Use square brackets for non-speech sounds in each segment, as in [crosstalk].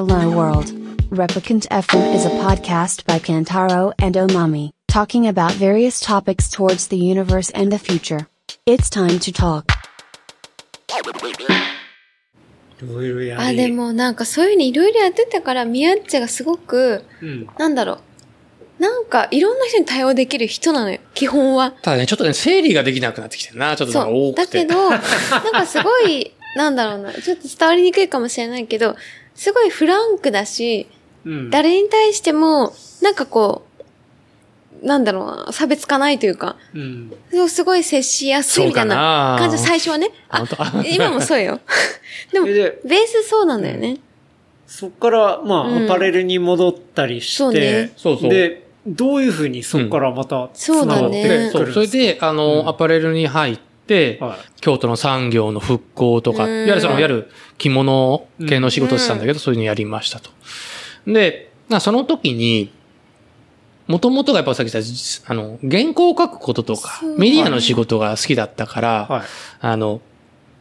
Hello World. Replicant FM is a podcast by Kantaro and Omami, talking about various topics towards the universe and the future. It's time to talk. あ、で、もなんかそういうのいろいろやってたから、ミヤッチがすごく、うん。なんだろう。なんか、いろんな人に対応できる人なのよ。基本は。ただね、ちょっとね、整理ができなくなってきてるな。ちょっと。多くて。だけど、なんかすごい、なんだろうな。ちょっと伝わりにくいかもしれないけど、すごいフランクだし、うん。誰に対しても、なんかこう、なんだろうな、差別化ないというか、うん。そうすごい接しやすいみたいな感じ、最初はね。あ今もそうよ。[laughs] でも、ベースそうなんだよね。そっから、まあ、うんアパレルに戻ったりして、そうねそうそうで、どういうふうにそこからまたそうだねで、そう、それで、あの、うんアパレルに入って、は京都の産業の復興とか、うんいわゆるその、いわゆる着物系の仕事をしてたんだけど、そういうのやりましたと。で、まあその時に、もともとがやっぱさっき言った、あの、原稿を書くこととかメディアの仕事が好きだったから、はい。あの、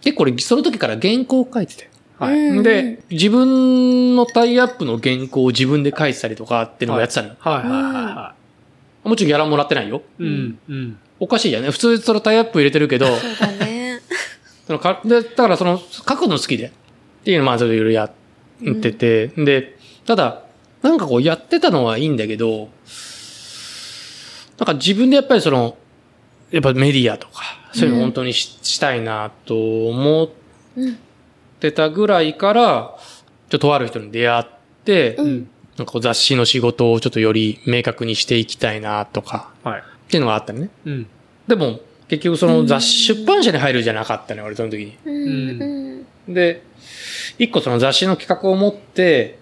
結構俺、その時から原稿を書いてて。はい。うんで、自分のタイアップの原稿を自分で書いてたりとかっていうのをやってたのよ。はいはいはいはもちろんギャラもらってないよ。い。うん。うん。おかしいよね。普通そのタイアップ入れてるけど、そうだね。そのかで、だからその、書くの好きで。っていうのをまあ、いろいろやってて、で、ただ、なんかこうやってたのはいいんだけど、なんか自分でやっぱりその、やっぱメディアとか、そういうの本当にし,、したいなと思っうん。てたぐらいから、ちょっととある人に出会って、ううんん。なんかこう雑誌の仕事をちょっとより明確にしていきたいなとか、はい。っていうのがあったのね。うん。でも、結局その雑誌出版社に入るじゃなかったのよ、俺その時に。うん。うん。で、一個その雑誌の企画を持って、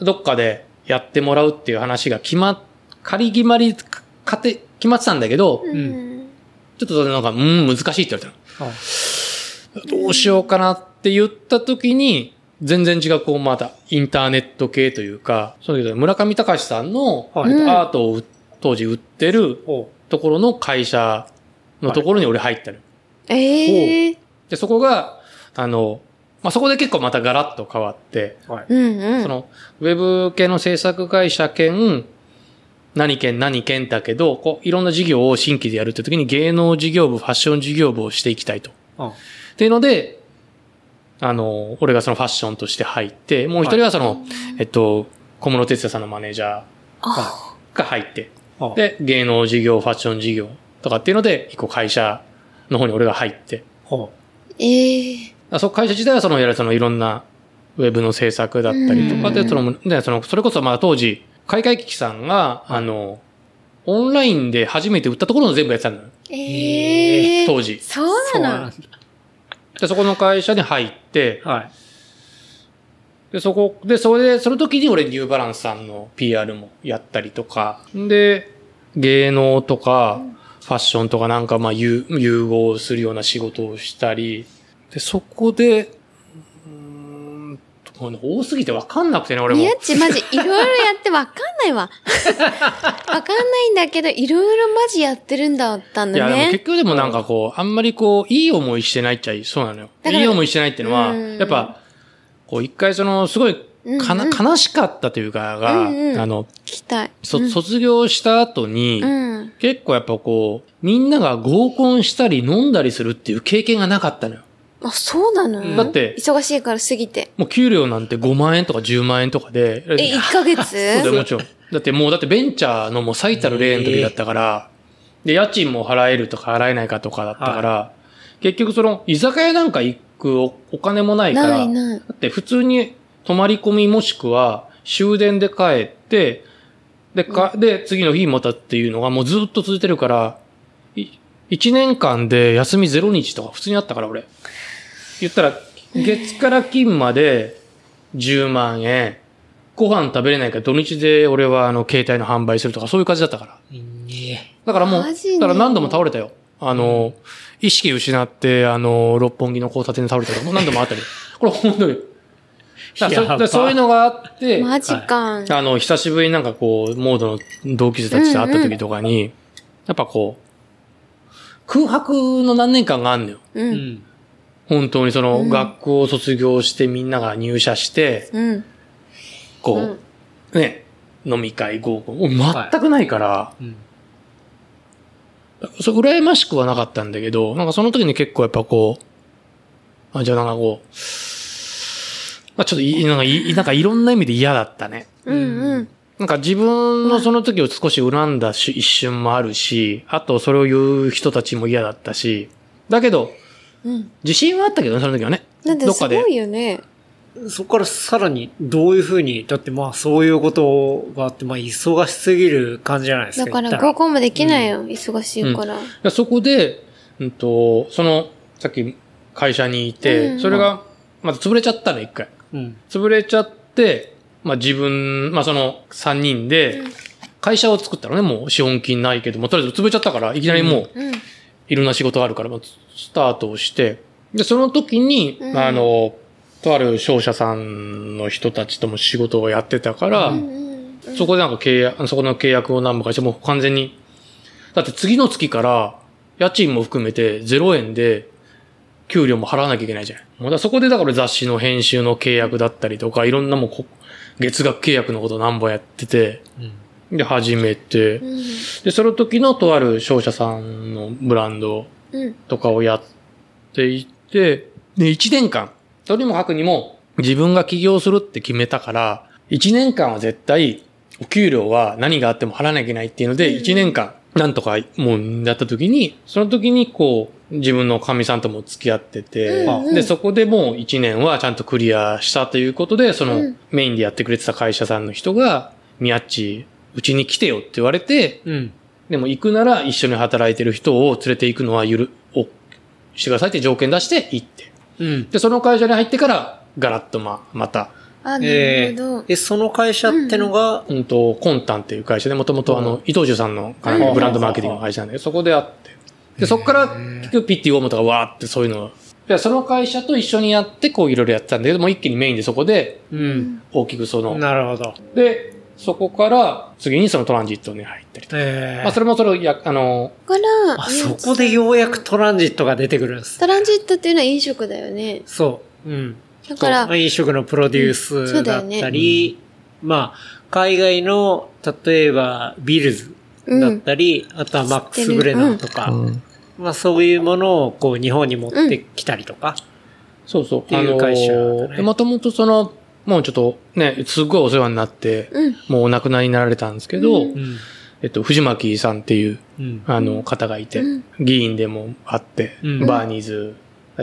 どっかでやってもらうっていう話が決まっ、仮決まり、かて、決まってたんだけど、うん。ちょっとそれなんか、うん、難しいって言われたの。はい。どうしようかなって言った時に、全然違う、こう、また、インターネット系というか、そうだけど、村上隆さんの、アートをう当時売ってるおところの会社のところに俺入ったの。ええ。で、そこが、あの、まあ、そこで結構またガラッと変わって、はい。うんうん。その、ウェブ系の制作会社兼、何県何県だけど、こう、いろんな事業を新規でやるって時に芸能事業部、ファッション事業部をしていきたいと。あっていうので、あの、俺がそのファッションとして入って、もう一人はその、えっと、小室哲也さんのマネージャあーが入って、あで、芸能事業、ファッション事業とかっていうので、一個会社の方に俺が入って、はええ。あその会社自体はその、いわゆるそのいろんなウェブの制作だったりとかで、うんその、で、その、それこそまあ当時、海外機器さんが、あの、オンラインで初めて売ったところの全部やってたのよ。ええ。当時。そうなのそこの会社に入って、はい。で、そこ、で、それで、その時に俺ニューバランスさんの PR もやったりとか、で、芸能とか、ファッションとかなんかまあ融融合するような仕事をしたり、で、そこで、うーんもうね多すぎてわかんなくてね、俺も。みやっちマジいろいろやってわかんないわ。[laughs] わかんないんだけど、いろいろマジやってるんだったんいや、でもだね結。局でもなんかこう、あんまりこう、いい思いしてないっちゃいいそうなのよ。いい思いしてないっていうのは、うんやっぱ、こう一回その、すごい、かな、うんうん悲しかったというかが、うんうんあの。そうん卒業した後に、うん。結構やっぱこう、みんなが合コンしたり飲んだりするっていう経験がなかったのよ。あ、そうなの？うんだって忙しいから過ぎて。もう給料なんて5万円とか10万円とかで。え、1ヶ月？[laughs] そうだよ、もちろん。だってもう、だってベンチャーのもう最たる例の時だったから、で、家賃も払えるとか払えないかとかだったから、結局その、居酒屋なんか行くおお金もないから、ないない。だって普通に泊まり込みもしくは終電で帰って、で、か、で、次の日またっていうのがもうずっと続いてるから、い一年間で休み0日とか普通にあったから俺。言ったら、月から金まで10万円、ご飯食べれないから土日で俺はあの携帯の販売するとかそういう感じだったから。だからもう、だから何度も倒れたよ。あの、意識失って、あの、六本木の交差点で倒れたり、もう何度もあったり。[laughs] これ本当に。そそういうのがあって、マジか。あの、久しぶりになんかこう、モードの同級生たちと会った時とかに、やっぱこう、空白の何年間があんのよ。う。うんん。本当にその、うん学校を卒業してみんなが入社して、うん。こう、ね、飲み会合コン、全くないから、うん。そう、羨ましくはなかったんだけど、なんかその時に結構やっぱこう、あ、じゃあなんかこう、まあちょっとい、なんかい、なんかいろんな意味で嫌だったね。うんうん。なんか自分のその時を少し恨んだし一瞬もあるし、あとそれを言う人たちも嫌だったし、だけど、うん。自信はあったけどね、その時はね。だってすどっかでごいよね。そこからさらにどういうふうに、だってまあそういうことがあって、まあ忙しすぎる感じじゃないですか。だから合コンもできないよ。忙しいから。でそこで、うんと、その、さっき会社にいて、うんそれが、まず潰れちゃったの、一回。うん。潰れちゃって、まあ自分、まあその3人で、会社を作ったのね、もう資本金ないけども、とりあえず潰れちゃったから、いきなりもう、うん。いろんな仕事があるから、まあスタートをして、で、その時に、うんあの、とある商社さんの人たちとも仕事をやってたから、そこでなんか契約、そこの契約を何本かして、もう完全に、だって次の月から、家賃も含めて0円で、給料も払わなきゃいけないじゃん。もうだそこでだから雑誌の編集の契約だったりとか、いろんなもうこ月額契約のこと何本やってて、で、始めて、うんで、その時のとある商社さんのブランドうん。とかをやっていて、で、1年間、とにもかくにも自分が起業するって決めたから、1年間は絶対、お給料は何があっても払わなきゃいけないっていうので、1年間、なんとかもうやった時に、その時にこう、自分の神さんとも付き合ってて、で、そこでもう1年はちゃんとクリアしたということで、そのうんメインでやってくれてた会社さんの人が、ミヤッチ、うちに来てよって言われて、うん。でも行くなら一緒に働いてる人を連れて行くのはゆる、お、してくださいって条件出して行って。うん。で、その会社に入ってから、ガラッとま、また、あ、なえるほどー。え、その会社ってのが、うんと、コンタンっていう会社で、もともとあうんの、伊藤忠さんのブランドマーケティングの会社なんで、そこであって。で、そこから、結局ピッティオーモとかわーってそういうのをで、その会社と一緒にやって、こういろいろやってたんだけども、一気にメインでそこで、うん。大きくその、なるほど。で、そこから、次にそのトランジットに入ったりとか。えまあ、それもそれをや、あの、だから、あ、そこでようやくトランジットが出てくるんです。トランジットっていうのは飲食だよね。そう。うん。だから飲食のプロデュースだっだよねたり、まあ、海外の、例えば、ビルズだったり、あとはマックス・ブレナーとか、うんまあそういうものをこう日本に持ってきたりとか、そうそう。ていう会社だねもともとその、もうちょっとね、すっごいお世話になって、うん。もうお亡くなりになられたんですけど、うんうん。えっと、藤巻さんっていう、うん。あの、方がいて、うん議員でもあって、うんバーニーズ、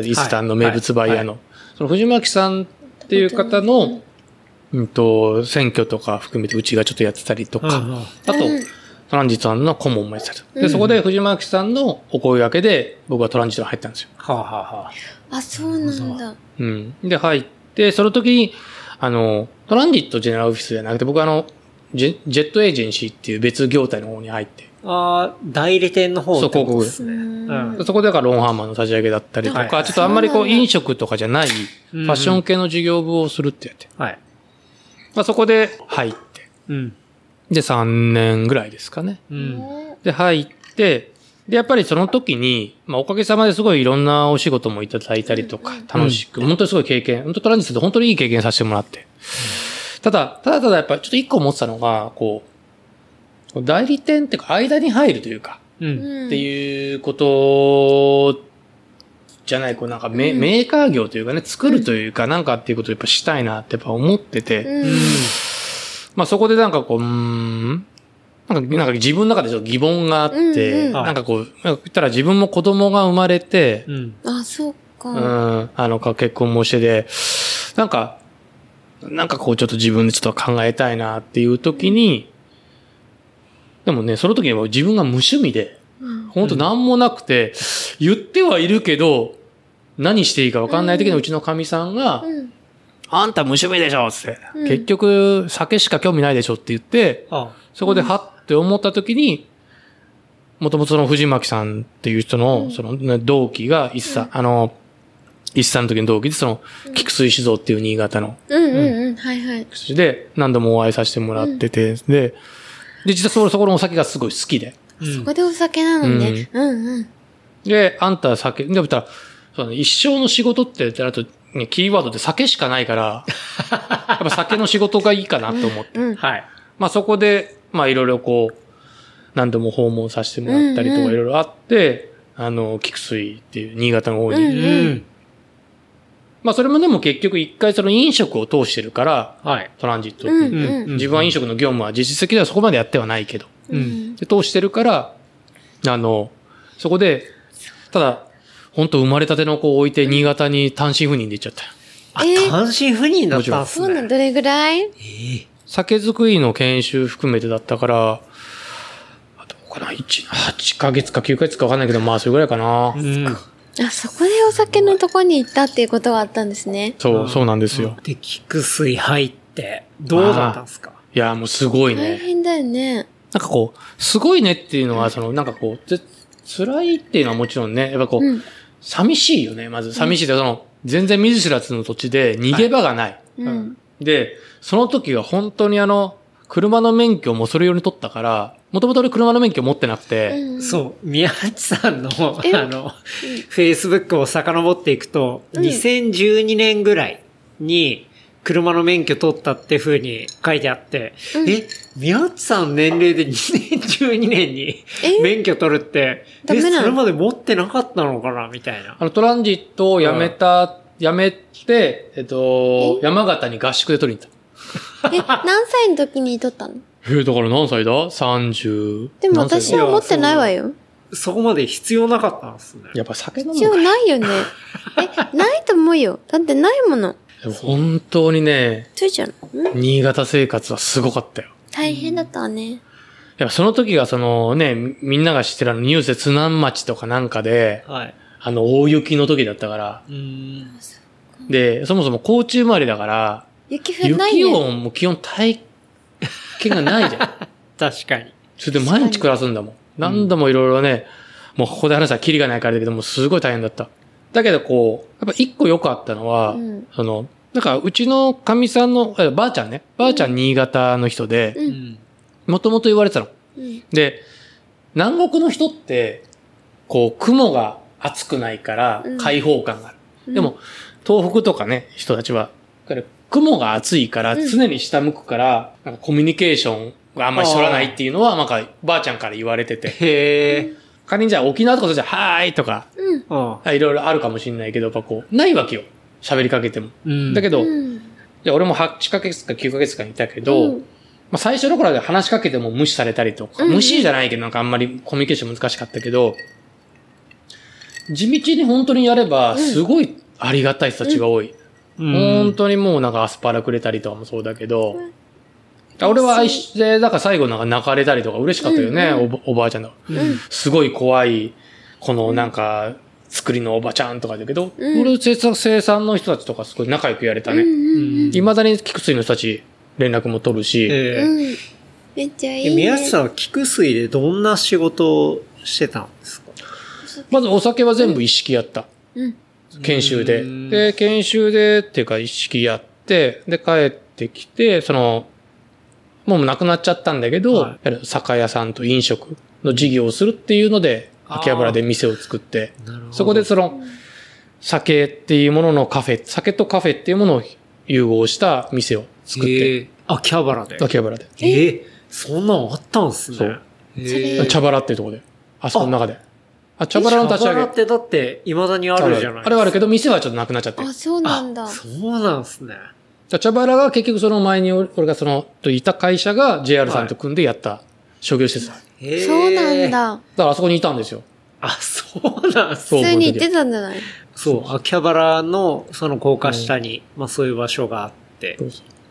イスタンの名物バイヤーの、その藤巻さんっていう方の、うんと、選挙とか含めてうちがちょっとやってたりとか、あと、うんトランジットさんの顧問もやってたりとで、うんそこで藤巻さんのお声掛けで、僕はトランジットに入ったんですよ。はあ、はあはあ、あ、そうなんだ。うん。で、入って、その時に、あの、トランジットジェネラルオフィスじゃなくて、僕はあの、ジェジェットエージェンシーっていう別業態の方に入って、ああ、代理店の方ってことですね。うんうんそこでだからロンハーマンの立ち上げだったりとか、はいちょっとあんまりこう飲食とかじゃない、フうんァッション系の事業部をするってやって。はい。まあそこで入って。うん。で、3年ぐらいですかね。うん。で、入って、で、やっぱりその時に、まあおかげさまですごいいろんなお仕事もいただいたりとか、楽しく、本当にすごい経験、本当トランジットで本当にいい経験させてもらって。ただ、ただただやっぱちょっと一個思ってたのが、こう、代理店っていうか間に入るというか、う。うんんっていうことじゃない、こうなんかメ,、うんメーカー業というかね、作るというかなんかっていうことをやっぱしたいなってやっぱ思ってて。まあそこでなんかこう、うーん、なんかなんか自分の中でちょっと疑問があって、うんうんなんかこう、なんか言ったら自分も子供が生まれて、うん。あ、そうか。うん、あの、か結婚もしてで、なんか、なんかこうちょっと自分でちょっと考えたいなっていう時に、でもね、その時には自分が無趣味で、うん。本当なんもなくて、言ってはいるけど、何していいか分かんない時にうちのかみさんが、うん。あんた無趣味でしょつって、うん。結局酒しか興味ないでしょって言って、あそこではって思った時に、もともとその藤巻さんっていう人の、そのね同期が一茶、あの、一茶の時の同期で、その、菊水酒造っていう新潟のうんうんうん。はいはい。薬で何度もお会いさせてもらってて、で、で、実はそこそこのお酒がすごい好きで。うんそこでお酒なのね。うんうん。で、あんた酒、で、言ったら、そうね、一生の仕事って言ったら、あと、ね、キーワードで酒しかないから、[laughs] やっぱ酒の仕事がいいかなと思って。うん。はい。まあそこで、まあいろいろこう、何度も訪問させてもらったりとうんうんかいろいろあって、あの、菊水っていう新潟の方に。うんうん。まあそれもでも結局一回その飲食を通してるから、はい。トランジットってうんいううん。自分は飲食の業務は実質的ではそこまでやってはないけど。うん。で通してるから、あの、そこで、ただ、本当生まれたての子を置いて新潟に単身赴任で行っちゃったよ。あ、えー単身赴任だったんすね。そうなんどれぐらい？ええ酒造りの研修含めてだったから、あどうかな、1、8ヶ月か9ヶ月かわかんないけど、まあそれぐらいかな。うん。あ、そこでお酒のとこに行ったっていうことがあったんですね。そう、そうなんですよ。で、菊水入って、どうだったんすか？いや、もうすごいね。大変だよね。なんかこう、すごいねっていうのは、その、なんかこう、ぜ辛いっていうのはもちろんね、やっぱこう、うん。寂しいよね、まず。寂しいって、その、全然見ず知らずの土地で逃げ場がない。うん。で、その時は本当にあの、車の免許もそれ用に取ったから、もともと俺車の免許持ってなくて、うんそう、宮内さんの、あえの、Facebook を遡っていくと、うん。2012年ぐらいに、車の免許取ったって風に書いてあって、うん。え、宮内さん年齢で2012年にえ？免許取るって、え、それまで持ってなかったのかな？みたいな。あの、トランジットを辞めた、辞めて、えっと、え？山形に合宿で取りに行った。え、何歳の時に取ったの？えーだから何歳だ ?30。でも私は持ってないわよ。そこまで必要なかったんですね。やっぱ酒飲む必要かないよね。[laughs] え、ないと思うよ。だってないもの。でも本当にね、ついちゃうの？ん新潟生活はすごかったよ。大変だったわね。やっぱその時がそのね、みみんなが知ってるあのニュースで津南町とかなんかで、はい。あの大雪の時だったから、うーん。で、そもそも高知生まれだから、雪降らない雪ね。をもう基本体験がないじゃん。[laughs] 確かに。それで毎日暮らすんだもん。何度もいろいろね、もうここで話したらキリがないからだけども、すごい大変だった。だけどこう、やっぱ一個良かったのは、うんその、なんかうちの神さんの、えばあちゃんね、ばあちゃん新潟の人で。もともと言われてたの。うん。で、南国の人って、こう、雲が厚くないからうん開放感がある。うんでも、東北とかね、人たちは、これ雲が厚いからうん常に下向くから、なんかコミュニケーションがあんまり取らないっていうのは、なんか、ばあちゃんから言われてて。へえ。仮にじゃあ沖縄とかとじゃはーいとか、いろいろあるかもしれないけど、やっぱこう、ないわけよ。喋りかけても。うん。だけど、うん。じゃあ俺も8ヶ月か9ヶ月かにいたけど、うんまあ最初の頃で話しかけても無視されたりとか、無視じゃないけどなんかあんまりコミュニケーション難しかったけど、地道に本当にやれば、すごいありがたい人たちが多い。うん、本当にもうなんかアスパラくれたりとかもそうだけど、俺は愛して、だから最後なんか泣かれたりとか嬉しかったよね、うんおばおばあちゃんだ。うん。すごい怖い、このなんか、作りのおばちゃんとかだけど、うん俺生産生産の人たちとかすごい仲良くやれたね。うんうん未だに菊水の人たち連絡も取るし、ええうん。めっちゃいい、えね。宮内さんは菊水でどんな仕事をしてたんですか？まずお酒は全部一式やった。うん。研修でうん。で、研修でっていうか一式やって、で、帰ってきて、その、もうなくなっちゃったんだけど、はい酒屋さんと飲食の事業をするっていうので、秋葉原で店を作って、そこでその、酒っていうもののカフェ、酒とカフェっていうものを融合した店を作って、ええ秋葉原で。秋葉原で。ええそんなんあったんすね。そうええ茶原っていうところで。あそこの中で。あ、茶原の立ち上げ茶原。ってだって未だにあるじゃないあれはあるけど、店はちょっとなくなっちゃってるあ、。そうなんだあ。そうなんすね。じゃあ茶原が結局その前に俺俺がその、といた会社が JR さんと組んでやった商業施設だ。だかへえそうなん。だ。らあそこにいたんですよ。あ、そうなんすそう普通に行ってたんじゃない？そう、秋葉原のその高架下に、まあそういう場所があって。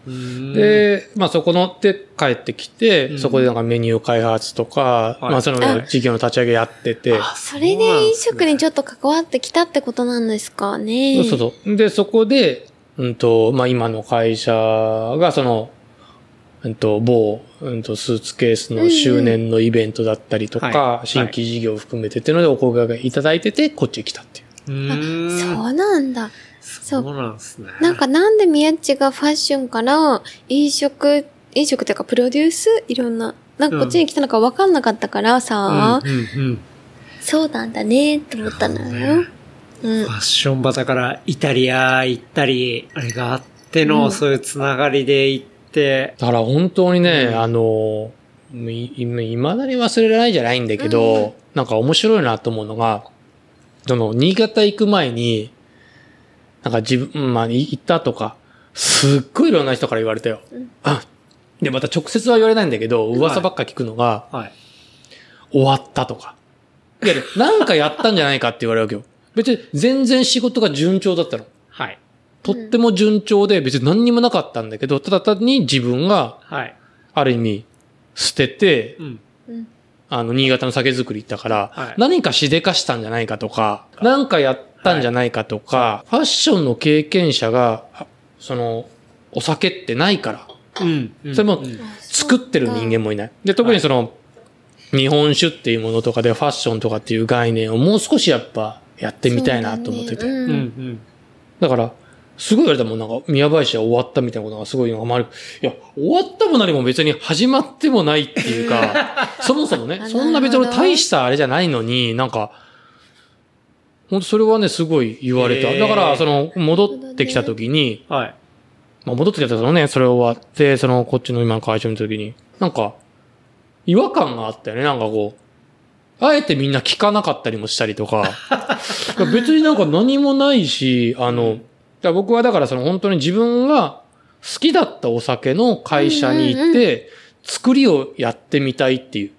で、まあそこのって帰ってきて、うんそこでなんかメニュー開発とか、はいまあそのあ事業の立ち上げやってて、あそれで飲食にちょっと関わってきたってことなんですかね。そうそう。で、そこで、うんと、まあ今の会社がその、うんと、某、うんと、スーツケースの周年のイベントだったりとか、うんはい新規事業を含めてっていうのでお声掛けいただいてて、こっちへ来たっていう。うーん。そうなんだ。そう。なんですね。なんかなんで宮地がファッションから飲食、飲食っていうかプロデュース？いろんな、なんかこっちに来たのか分かんなかったからさ、うん、うん、うん。そうなんだねって思ったのよ。うん。ファッションバタからイタリア行ったり、あれがあっての、そういうつながりで行って、だから本当にね、うん。あの、い、い未だに忘れられないじゃないんだけど、なんか面白いなと思うのが、その、新潟行く前に、なんか自分、うんまあ、い行ったとか、すっごいいろんな人から言われたよ。あで、また直接は言われないんだけど、噂ばっか聞くのが、はい。終わったとか。いや、なんかやったんじゃないかって言われるわけよ。別に全然仕事が順調だったの。はい。とっても順調で別に何にもなかったんだけど、ただ単に自分がはい。ある意味捨てて、うん。あの、新潟の酒造り行ったから、はい何かしでかしたんじゃないかとか、何かやったんじゃないかとか、ファッションの経験者が、あその、お酒ってないから、うん。うんそれもうん作ってる人間もいない。で、特にその、日本酒っていうものとかでファッションとかっていう概念をもう少しやっぱやってみたいなと思ってて。そうだねうん。うん。だから、すごい言われたもん、なんか、宮林は終わったみたいなことがすごいのが周り、いや、終わったも何も別に始まってもないっていうか、[laughs] そもそもねそんな別に大したあれじゃないのに、なんか、本当それはね、すごい言われた。だから、その、戻ってきた時に、はい。まあ、戻ってきたそのね、それ終わって、その、こっちの今の会社の時に、なんか、違和感があったよね、なんかこう。あえてみんな聞かなかったりもしたりとか。[laughs] 別になんか何もないし、あの、僕はだからその本当に自分が好きだったお酒の会社に行って、作りをやってみたいっていう。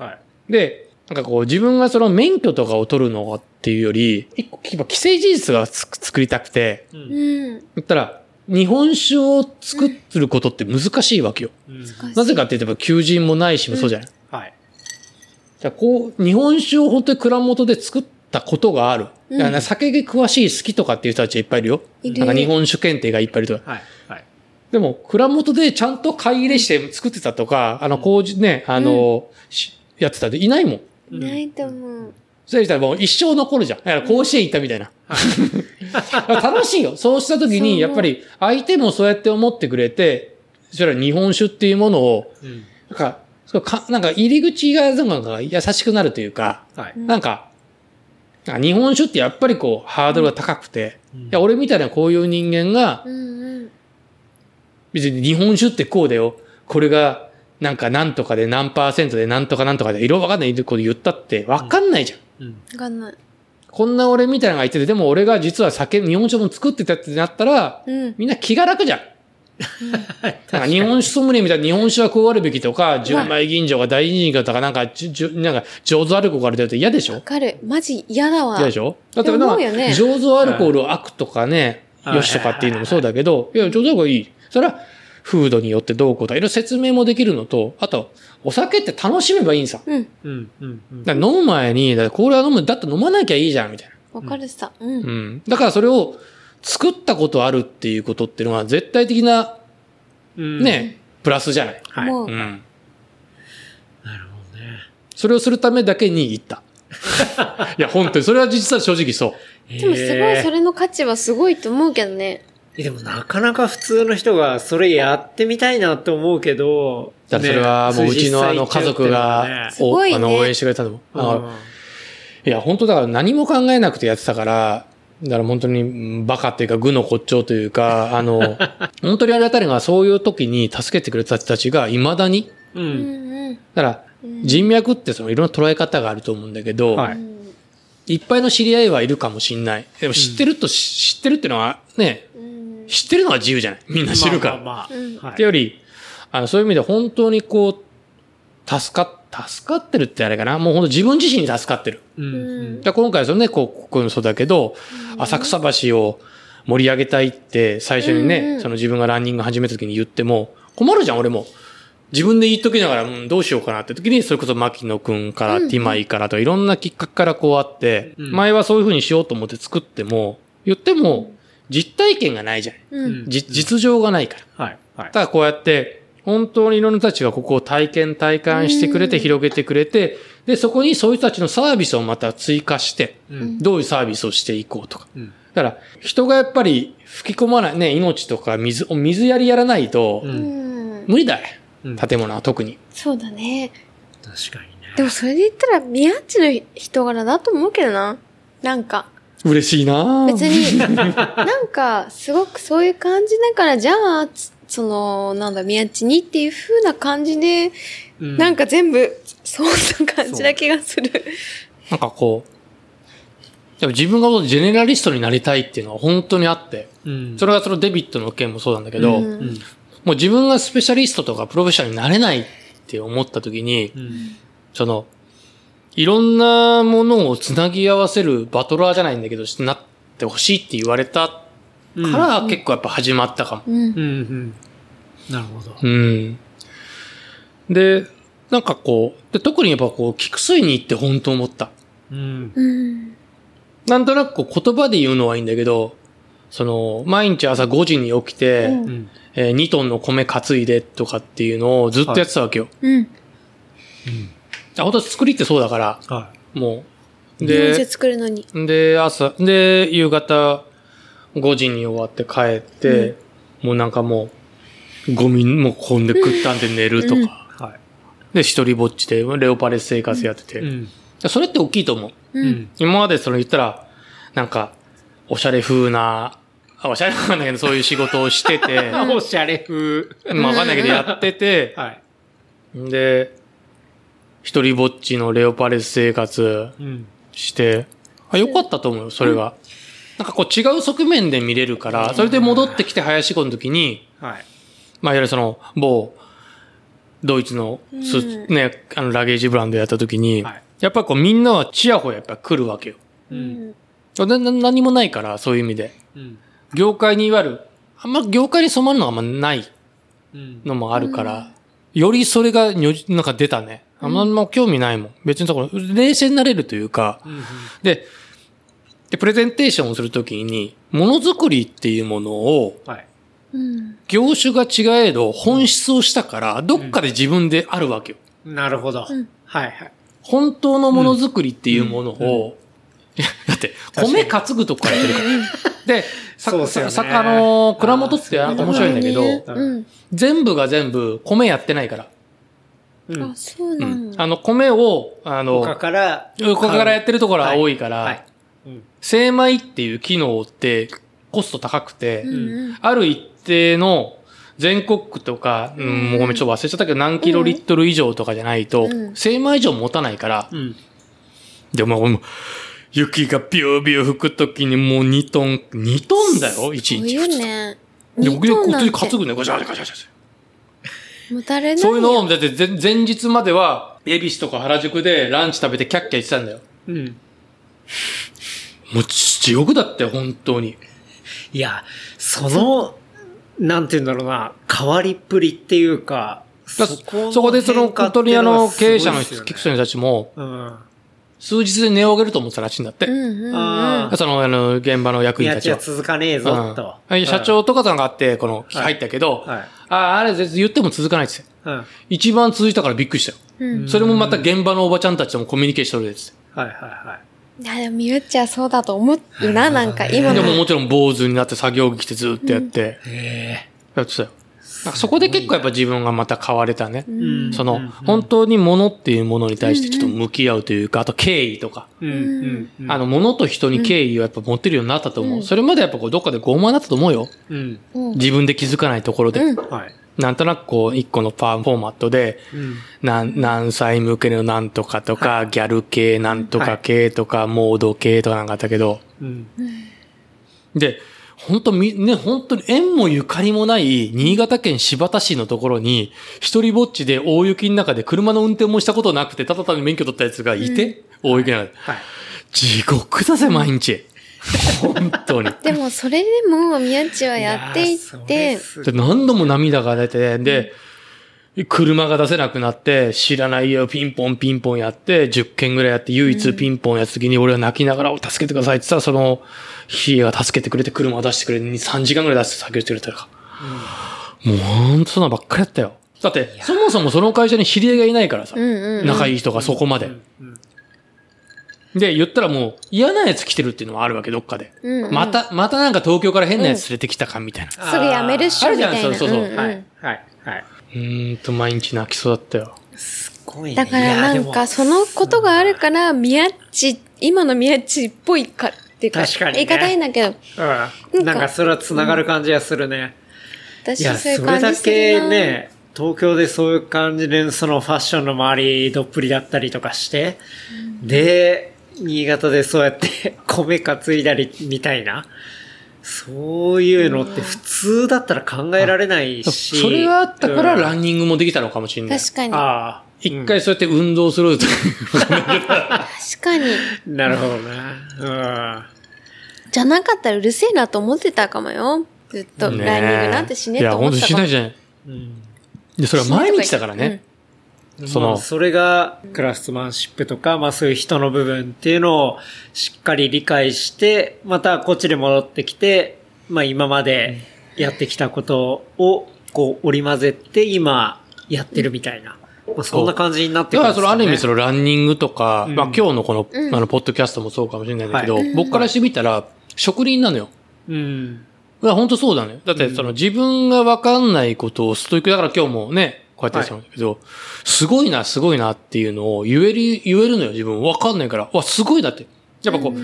はい。で、なんかこう自分がその免許とかを取るのっていうより、一個、やっぱ既成事実がつ作りたくて、う。うんん。言ったら、日本酒を作ることって難しいわけよ。うんなぜかって言えば求人もないしもそうじゃない。はい。じゃあこう、日本酒を本当に蔵元で作ったことがある。うんだから酒が詳しい好きとかっていう人たちはいっぱいいるよ。いるなんか日本酒検定がいっぱいいるとか。はい。はい。でも、蔵元でちゃんと買い入れして作ってたとか、あの、工事ね、あの、しやってたっていないもん。いないと思う。それしたらもう一生残るじゃん。だから甲子園行ったみたいな。[laughs] 楽しいよ。そうした時に、やっぱり相手もそうやって思ってくれて、それは日本酒っていうものを、うん。なんか、そうかなんか入り口がなんか優しくなるというか、はい。なんか、なんか日本酒ってやっぱりこう、ハードルが高くて、うんいや、俺みたいなこういう人間が、うんうん。別に日本酒ってこうだよ。これが、なんかなんとかで何パーセントでなんとかなんとかで、色わかんないこと言ったってわかんないじゃん。うん。わかんない。こんな俺みたいなのがいてて、でも俺が実は酒、日本酒も作ってたってなったら、うん。みんな気が楽じゃん。[laughs] なんか日本酒ソムリエみたいな日本酒はこうあるべきとか、純米吟醸が大吟醸とか、なんか、じゅじゅなんか、上手アルコールが出ると嫌でしょ？わかる。マジ嫌だわ。嫌でしょ？だってなんか、ね上手アルコールを悪とかね、はいよしとかっていうのもそうだけど、いや、上手アルコールいい。それは、風土によってどうこうとか、いろいろ説明もできるのと、あと、お酒って楽しめばいいんさ。うん。うん。うん。飲む前に、だからこれは飲む、だって飲まなきゃいいじゃん、みたいな。わかるさ。うん。うん。だからそれを作ったことあるっていうことっていうのは絶対的なうん。ね、プラスじゃない。はい。もううん。なるほどね。それをするためだけに行った。[laughs] いや、本当に、それは実は正直そう。でもすごいそれの価値はすごいと思うけどね。えでもなかなか普通の人がそれやってみたいなって思うけど。だからそれはもううちのあの家族が、あの応援してくれたのいや、本当だから何も考えなくてやってたから、だから本当にうんバカっていうか、愚の骨頂というか、[laughs] あの、本当にありがたいのがそういう時に助けてくれた人たちが未だに、う。うん。だから人脈ってそのいろんな捉え方があると思うんだけど、はいうんいっぱいの知り合いはいるかもしんない。でも知ってるとし、知ってるってのはね、うん知ってるのは自由じゃない？みんな知るから。まあまあってより、あの、そういう意味で本当にこう、助かっ、助かってるってあれかな？もう本当自分自身に助かってる。うん。うんだ今回そのね、こう、ここもそうだけど、浅草橋を盛り上げたいって最初にね、うんうんその自分がランニング始めた時に言っても、困るじゃん、俺も。自分で言っときながら、うん、どうしようかなって時に、それこそ牧野くんから、うんティマイからとか、いろんなきっかけからこうあって、うん前はそういう風にしようと思って作っても、言っても、実体験がないじゃん。うん。じ実情がないから。はい。はい。ただこうやって、本当にいろんな人たちがここを体験体感してくれて、うん広げてくれて、で、そこにそういう人たちのサービスをまた追加して、うん。どういうサービスをしていこうとか。うん。だから、人がやっぱり吹き込まない、ね、命とか水、水やりやらないと。無理だよ。うん建物は特に。そうだね。確かにね。でもそれで言ったら、宮地の人柄だと思うけどな。なんか。嬉しいな別に、なんか、すごくそういう感じだから、じゃあ、つその、なんだ、宮地にっていう風な感じで、うんなんか全部、そんな感じな気がする。なんかこう、でも自分がジェネラリストになりたいっていうのは本当にあって、うん。それがそのデビットの件もそうなんだけど、うんうん。もう自分がスペシャリストとかプロフェッショナルになれないって思った時に、うん。その、いろんなものをつなぎ合わせるバトラーじゃないんだけど、なってほしいって言われたかうんら結構やっぱ始まったかも。うんうん。うん。なるほど。うん。で、なんかこう、で特にやっぱこう、菊水に行って本当思った。うん。うん。なんとなくこう言葉で言うのはいいんだけど、その、毎日朝5時に起きて、うんうん。えー2トンの米担いでとかっていうのをずっとやってたわけよ。うん。あ本当作りってそうだから、はもう。日本酒で、作るのに。で、朝、で、夕方5時に終わって帰って、もうなんかもう、ゴミもこんで食ったんで寝るとか。うんい。はい。で、一人ぼっちでレオパレス生活やってて。うん。それって大きいと思う。う。うんん。今までその言ったら、なんか、おしゃれ風な、あおしゃれ風なんだけど、そういう仕事をしてて、[laughs] おしゃれ風。まあわかんないけどやってて、[laughs] はい。で、一人ぼっちのレオパレス生活うん。して、あ、よかったと思うよ、それが。なんかこう違う側面で見れるから、それで戻ってきて林子の時に、はい。まあいわゆるその、某、ドイツのス、うんね、あの、ラゲージブランドやった時に、はいやっぱこうみんなはチヤホヤやっぱ来るわけよ。う。うんん。なな何もないから、そういう意味で。うん。業界にいわゆる、あんま業界に染まるのがあんまないうん。のもあるから、よりそれがにょじなんか出たね。あんま興味ないもん。別にそこ、冷静になれるというか、うん。で、で、プレゼンテーションをするときに、ものづくりっていうものを。業種が違えど本質をしたから、どっかで自分であるわけよ。なるほど。うんはいはい。本当のものづくりっていうものを、いや、だって、米担ぐとこからやってるから。[laughs] で、さそうっすよねささあのー蔵元って面白いんだけど、うん。全部が全部米やってないから。うんあ、。そううなんん。あの、米を、あの、他から。他からやってるところが多いから、はい。うん。精米っていう機能ってコスト高くて、うんうん。ある一定の全国区とか、うん、もうごめん、ちょっと忘れちゃったけど、何キロリットル以上とかじゃないと、うん精米以上持たないから、うん。でも、もう雪がビュービュー吹くときにもう2トン、2トンだよ、1そう日。いうね。で、二僕でこっちに担ぐね、ガシャガシャガシャガシャ持たれないよ。そういうのを、だって前前日までは、恵比寿とか原宿でランチ食べてキャッキャ言ってたんだよ。うん。もう地獄だって、本当に。いや、その、なんて言うんだろうな、変わりっぷりっていうか、だこそこでその、本当にあの、経営者の人人、キクソンたちも、うん。数日で値を上げると思ってたらしいんだって。うんうんうん。あその、あの、現場の役員たちはいや。続かねえぞ、と。うん社長とかさんがあって、この、入ったけど、はい。ああ、あれ言っても続かないっつって。うん。はい一番続いたからびっくりしたよ。うん。それもまた現場のおばちゃんたちともコミュニケーション取れてて。はいはい。いや、でも、みゆっちはそうだと思うな、なんか、今の。でももちろん坊主になって作業着着てずっとやって、へやってたよ。なんかそこで結構やっぱ自分がまた変われたね。その、うん。本当に物っていうものに対してちょっと向き合うというか、あと敬意とか。あの、物と人に敬意をやっぱ持ってるようになったと思う。うん。それまでやっぱこうどっかで傲慢だったと思うよ。自分で気づかないところで。なんとなくこう、一個のパーフォーマットで、うん。なん何歳向けのなんとかとか、ギャル系なんとか系とか、モード系とかなんかあったけど、うん。で、本当み、ね、本当に縁もゆかりもない、新潟県新発田市のところに、一人ぼっちで大雪の中で車の運転もしたことなくて、ただ単に免許取ったやつがいて、大雪の中で。はい。地獄だぜ、毎日。本当に。[laughs] でも、それでも、みやっちはやっていって、で何度も涙が出て、で、車が出せなくなって、知らないよ、ピンポンピンポンやって、10件ぐらいやって、唯一ピンポンやった時に俺は泣きながら、助けてくださいって言ったら、その、ヒーが助けてくれて、車を出してくれて、3時間ぐらい出して作業してくれたから。もうほんとそんなばっかりやったよ。だって、そもそもその会社に知り合いがいないからさ、うんうん。仲いい人がそこまで。で、言ったらもう嫌なやつ来てるっていうのもあるわけ、どっかで。うんうんまた、またなんか東京から変なやつ連れてきたかみたいな。すぐやめるっしょ、あるじゃんみたいな。そうそうそうんんはい。はい。はい。うーんと、毎日泣きそうだったよ。すごいね。だからなんか、そのことがあるから、みやっち、今のみやっちっぽいか、っていうか、確かにね言い方いいんだけど、うん。なんかそれは繋がる感じがするね。いや、私そういうそれだ感じするけな。ね、東京でそういう感じで、そのファッションの周りどっぷりだったりとかして、で、新潟でそうやって [laughs] 米担いだりみたいな、そういうのって普通だったら考えられないし。それがあったからランンニングもできたのかもしれない。確かに。ああ。一回そうやって運動すると。確かに。うんなるほどね。じゃなかったらうるせえなと思ってたかもよ。ずっと、ねランニングなんてしねえいや、本当と思ってたかも。しないじゃない。うん。うん。で、それは毎日だからね。そのその、それがクラフトマンシップとか、まあそういう人の部分っていうのをしっかり理解して、またこっちに戻ってきて、まあ今までやってきたことをこう織り交ぜて今やってるみたいな。まあそんな感じになってくるね。だからそのある意味そのランニングとか、うんまあ今日のこの、うんあの、ポッドキャストもそうかもしれないんだけど、は僕からしてみたら、職人なのよ。うん。いや、本当そうだね。だって、その自分がわかんないことをストイックだから今日もね、こうやってやってたんだけど、すごいな、すごいなっていうのを言える、言えるのよ、自分。わかんないから。わ、すごいだって。やっぱこう、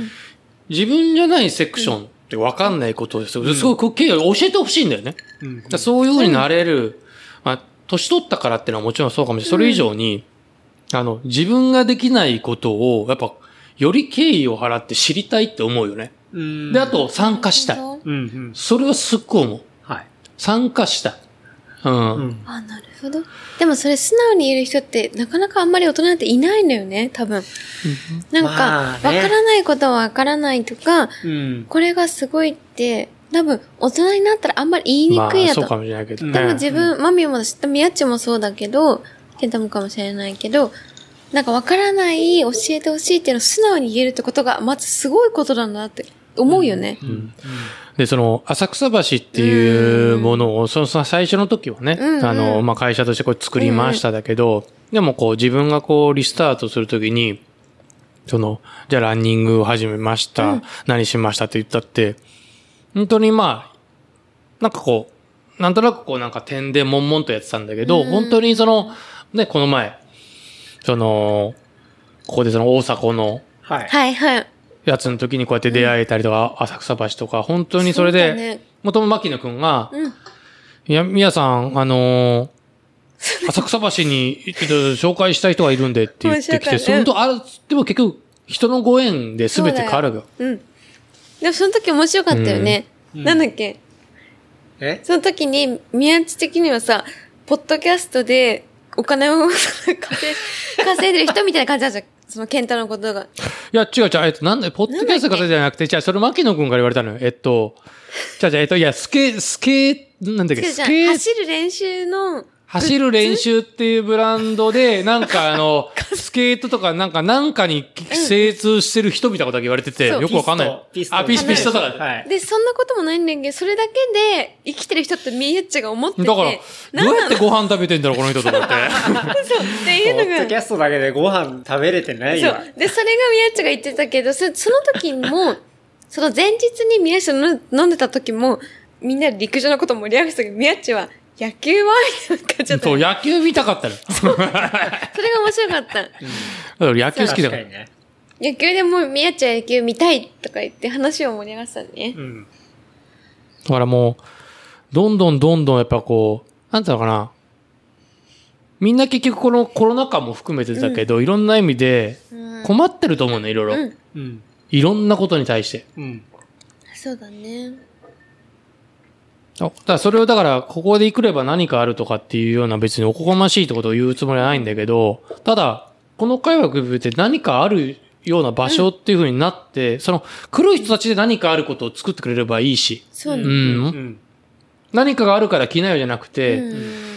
自分じゃないセクションってわかんないことをすごい、すごいこう経緯を教えてほしいんだよね。うんそういう風になれる、まあ、年取ったからっていうのはもちろんそうかもしれない。それ以上に、あの、自分ができないことを、やっぱ、より敬意を払って知りたいって思うよね。うん。で、あと、参加したい。それはすっごい思う。はい。参加したい。うん。うん。当あ、なるほど。でもそれ素直に言える人ってなかなかあんまり大人っていないんだよね、多分。なんか、わ、からないことはわからないとか、うん。これがすごいって、多分大人になったらあんまり言いにまあくいや、と。そうかもしれないけどね。多分自分、マミも知った宮っちもそうだけど、ケンタもかもしれないけど、なんかわからない、教えてほしいっていうのを素直に言えるってことが、まずすごいことなんだって思うよね。うん。で、その、浅草橋っていうものを、そのその最初の時はね、うんうん。あの、まあ、会社としてこれ作りましただけど、でもこう自分がこうリスタートするときに、その、じゃあランニングを始めました、何しましたって言ったって、本当にまあ、なんかこう、なんとなくこうなんか点で悶々とやってたんだけど、うん。本当にその、ね、この前、その、ここでその大阪のはい。はいはい。やつの時にこうやって出会えたりとか、浅草橋とか、本当にそれで、もとも牧野くんが、うん。いや、みやさん、あのー [laughs] 浅草橋に、ちょっと紹介したい人がいるんでって言ってきて、そのと、あれ、でも結局、人のご縁で全て変わるよ。うん。でもその時面白かったよね。うんなんだっけ？え？その時に、宮地的にはさ、ポッドキャストでお金を [laughs] 稼い稼いでる人みたいな感じなんじゃん。その健太のことが。いや、違う違う、えっと、なんで、ポッドキャスト方じゃなくて、じゃあ、それ牧野くんから言われたのよ。えっと、じゃあ、じゃあ、えっと、いや、スケ、スケ、なんだっけ、スケ、走る練習の、走る練習っていうブランドで、なんかあの、[laughs] スケートとかなんか、なんかに精通してる人みたいなことだけ言われてて、よくわかんない。ピストあ、ピスピストとかで。はい。で、そんなこともないんだけど、それだけで生きてる人って宮地が思ってて。だから、どうやってこご飯食べてんだろう、この人と思って。[laughs] そうっていうのがポッドキ。ャストだけでご飯食べれてないそうわ。。で、それが宮地が言ってたけど、そその時も、その前日に宮地と飲飲んでた時も、みんなで陸上のこと盛り上げてたけど、宮地は、野球はな感じだったそう、の。野球見たかったの。[laughs] それが面白かった。だから野球好きだから。ね。野球でも宮地は野球見たいとか言って話を盛り上がってたねう。ん。だからもう、どんどんどんどんやっぱこう、なんていうのかな。みんな結局このコロナ禍も含めてだけど、いろんな意味でうん困ってると思うの、いろいろ。うん。うん。いろんなことに対して。うん。そうだね。あだからそれをだから、ここで来れば何かあるとかっていうような別におこがましいってことを言うつもりはないんだけど、ただ、この会話を含めて何かあるような場所っていう風になって、その、来る人たちで何かあることを作ってくれればいいし、そうね。うん、うん。何かがあるから来なよじゃなくて、うん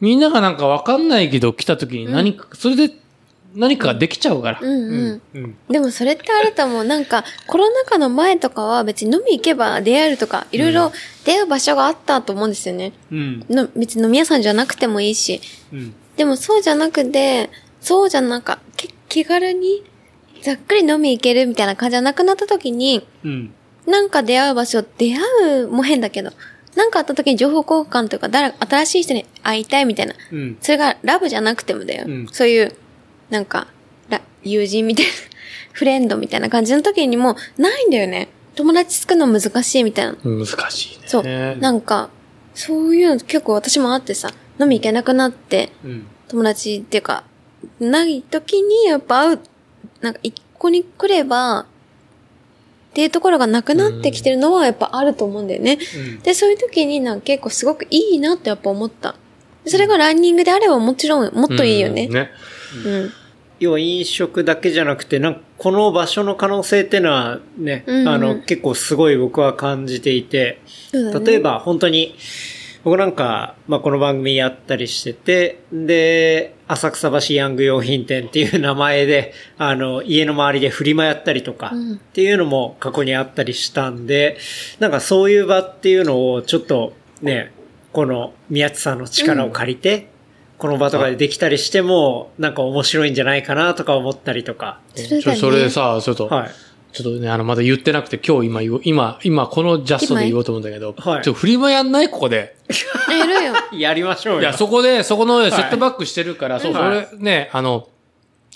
みんながなんかわかんないけど来た時に何か、それで何かができちゃうから。うんうん。うん。でもそれってあると思う。なんか、コロナ禍の前とかは別に飲み行けば出会えるとか、いろいろ出会う場所があったと思うんですよね。うん。の別に飲み屋さんじゃなくてもいいし。うん。でもそうじゃなくて、そうじゃなんか、け気軽に、ざっくり飲み行けるみたいな感じじゃなくなった時に、うん。なんか出会う場所、出会うも変だけど、なんかあった時に情報交換とか、誰、新しい人に会いたいみたいな。うん。それがラブじゃなくてもだよ。うんそういう、なんか、ら友人みたいな [laughs] フレンドみたいな感じの時にもないんだよね。友達作るの難しいみたいな。難しいね。そう。なんか、そういうの結構私もあってさ、飲み行けなくなって、うん。友達っていうか、ない時にやっぱ会う、なんか一個に来れば、っていうところがなくなってきてるのはやっぱあると思うんだよね。うん。で、そういう時になんか結構すごくいいなってやっぱ思った。でそれがランニングであればもちろんもっといいよねうん。ね。うん。要は飲食だけじゃなくて、なんかこの場所の可能性っていうのはね、うんうん。あの、結構すごい僕は感じていて、ね。例えば本当に、僕なんか、まあ、この番組やったりしてて、で、浅草橋ヤング用品店っていう名前で、あの、家の周りでフリマやったりとか、うん。っていうのも過去にあったりしたんで、なんかそういう場っていうのをちょっとね、この宮地さんの力を借りて、この場とかでできたりしても、なんか面白いんじゃないかなとか思ったりとか。そそれだね。それでさ、ちょっと、はい。ちょっとね、あの、まだ言ってなくて、今日今言おう、今、今、このジャストで言おうと思うんだけど、はいちょっとフリマやんない？ここで。やるよ。[laughs] やりましょうよ。いや、そこで、そこのいセットバックしてるから、そう、そはいれ、ね、あの、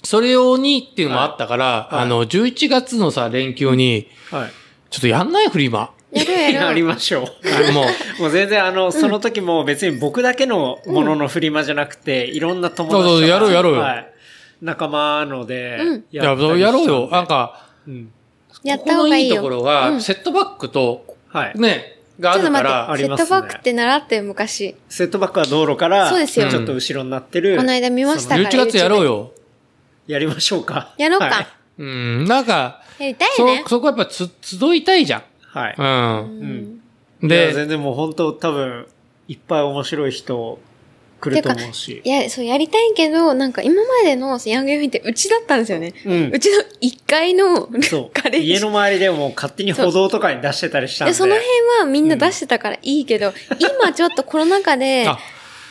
それ用にっていうのもあったから、はいはいあの、11月のさ、連休に、はい。ちょっとやんない？フリマ。やるやる。やりましょう。もう、もう全然あの、その時も別に僕だけのもののフリマじゃなくて、いろんな友達とかそうそうやろうやろうよはい。仲間ので、うんいや、やろうよ。なん、か、うん。やっここのいいた方がいいよ。ところが、うんセットバックと、はい。ね、があるからセッありますねトバックって習ってよ昔。セットバックは道路から、そうですよちょっと後ろになってる。この間見ましたそから11月やろうよ。やりましょうか。やろうか。はい。うん、なんか、やりたいそね、。そこやっぱつ、集いたいじゃはい。ん。うん。うん。で、で、全然もう本当多分、いっぱい面白い人来ると思うし。いや、そう、やりたいけど、なんか今までのヤングヨフィンってうちだったんですよね。うんうちの1階のそうガ。レージ。家の周りでもう勝手に歩道とかに出してたりしたんで。で、その辺はみんな出してたからいいけど、今ちょっとコロナ禍で [laughs] あ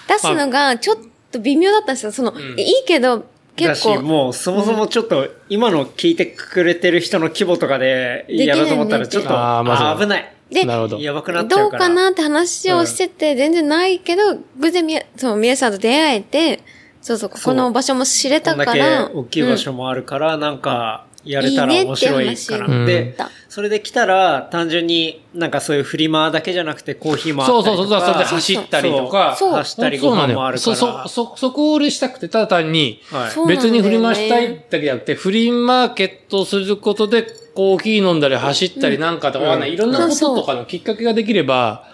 出すのがちょっと微妙だったんですよ。その、んいいけど、だし。もうそもそもちょっと今の聞いてくれてる人の規模とかでやろうと思ったらちょっと危ない。でなるほど。やばくなっちゃどううから。かなって話をしてて、全然ないけど、偶然みや、そう、皆さんと出会えて、そうそう、ここの場所も知れたこんだけから。大きい場所もあるから、なんか、やれたら面白いかな。いいねって話でうん、それで来たら、単純になんかそういうフリマだけじゃなくてコーヒーもあったりとか。そうそうそう、それで走ったりとか、そう走ったりご飯もあるから。そそ、そ、そ、そこを俺したくて、ただ単に、別にフリマしたいだけじゃなくて、フリーマーケットをすることで、コーヒー飲んだり走ったりなんかとかい、ろんなこととかのきっかけができれば、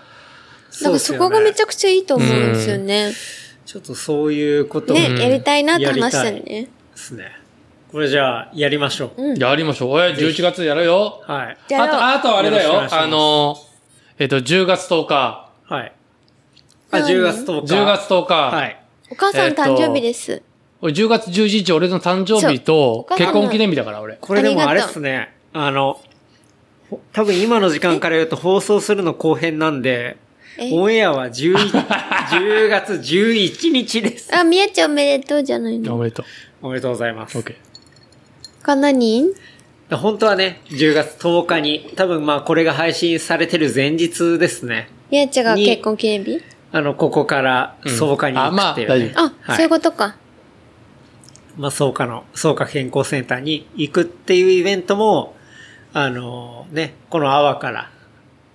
なんかそこがめちゃくくちゃいいと思うんですよね。ちょっとそういうことをね、うんやりたいなって話したね。ですね。これじゃあ、やりましょう。うん。やりましょう。え、11月やるよ。はい。あと、あとあれだよ。あの、えっと、10月10日。はい。あ、何10月10日。10月10日。はい。お母さんえっと誕生日です。俺10月11日俺の誕生日と結婚記念日だから俺。これでもあれっすね。あの、ほ多分今の時間から言うと放送するの後編なんで、え？オンエアは11 10 [laughs] 月11日です。あ、みやちゃんおめでとうじゃないおの。めでとおめでとうございます。う。OK。か何？本当はね、10月10日に、多分まあこれが配信されてる前日ですね。みやちゃんがに結婚記念日？あの、ここから草加に行くっていう、ねうんあまあそういうことか。まあ、草加の、草加健康センターに行くっていうイベントも、あのね、この阿波から、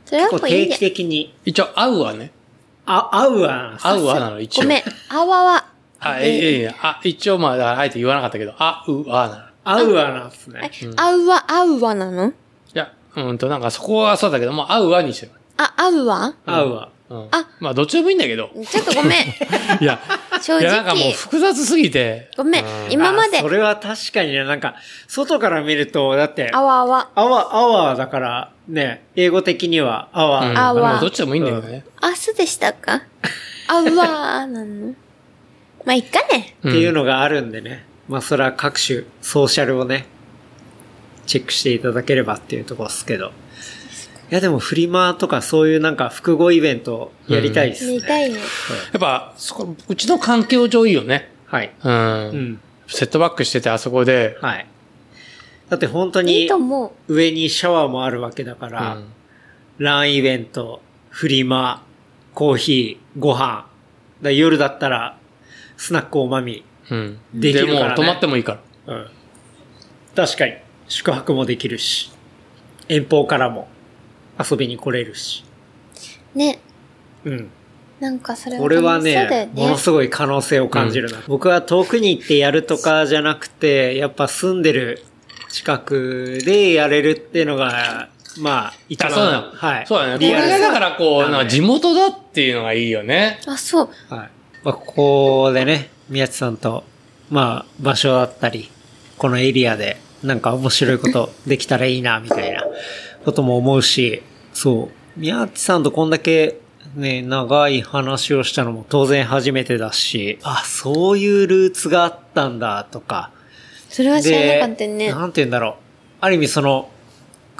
それはこう定期。的に、一応、会うわね。あ、会うわ。会うわなの、一応。ごめん。あわわ。あ、ええええあ、一応まあ、あえて言わなかったけど、あ、う、あなの。い会うわなんですえね。、あうわ、あうわなの？や、うんと、なんかそこはそうだけど、もう会うわにしてる。あ、あうわ？会うわ。うん。あまあ、どっちでもいいんだけど。ちょっとごめん。[laughs] いや、正いや、なんかもう直。複雑すぎて。ごめんう。今まであそ、れは確かにね、なんか、外から見ると、だって、あわあわ。アワ、アワーだから、ね、英語的には。あわまあどっちでもいいんだけどね。明日でしたか？あうわーなの？まあ、いっかね。っていうのがあるんでね。まあ、それは各種、ソーシャルをね、チェックしていただければっていうところですけど。いや、でもフリマとかそういうなんか複合イベントやりたいですね。見たいね。やっぱ、そこ、うちの環境上いいよね。はい。うん。うん。セットバックしてて、あそこで。はい。だって本当に。上にシャワーもあるわけだから、うんランイベント、フリマ、コーヒー、ご飯。だ夜だったら、スナックおまみ。うん。できるからねも、泊まってもいいから。うん。確かに。宿泊もできるし、遠方からも遊びに来れるし。ね。うん。なんかそれはこれはね、ものすごい可能性を感じるな。僕は遠くに行ってやるとかじゃなくて、やっぱ住んでる近くでやれるっていうのが、まあ、一番、あそうだよ。はい。そうだね。こリアルれがだからこう、地元だっていうのがいいよね。あ、そう。はい。まあ、ここでね、宮地さんと、まあ、場所だったり、このエリアで、なんか面白いことできたらいいな、みたいなことも思うし、そう。宮地さんとこんだけ、ね、長い話をしたのも当然初めてだし、あ、そういうルーツがあったんだ、とか。それは知らなかったよね。なんて言うんだろう。ある意味その、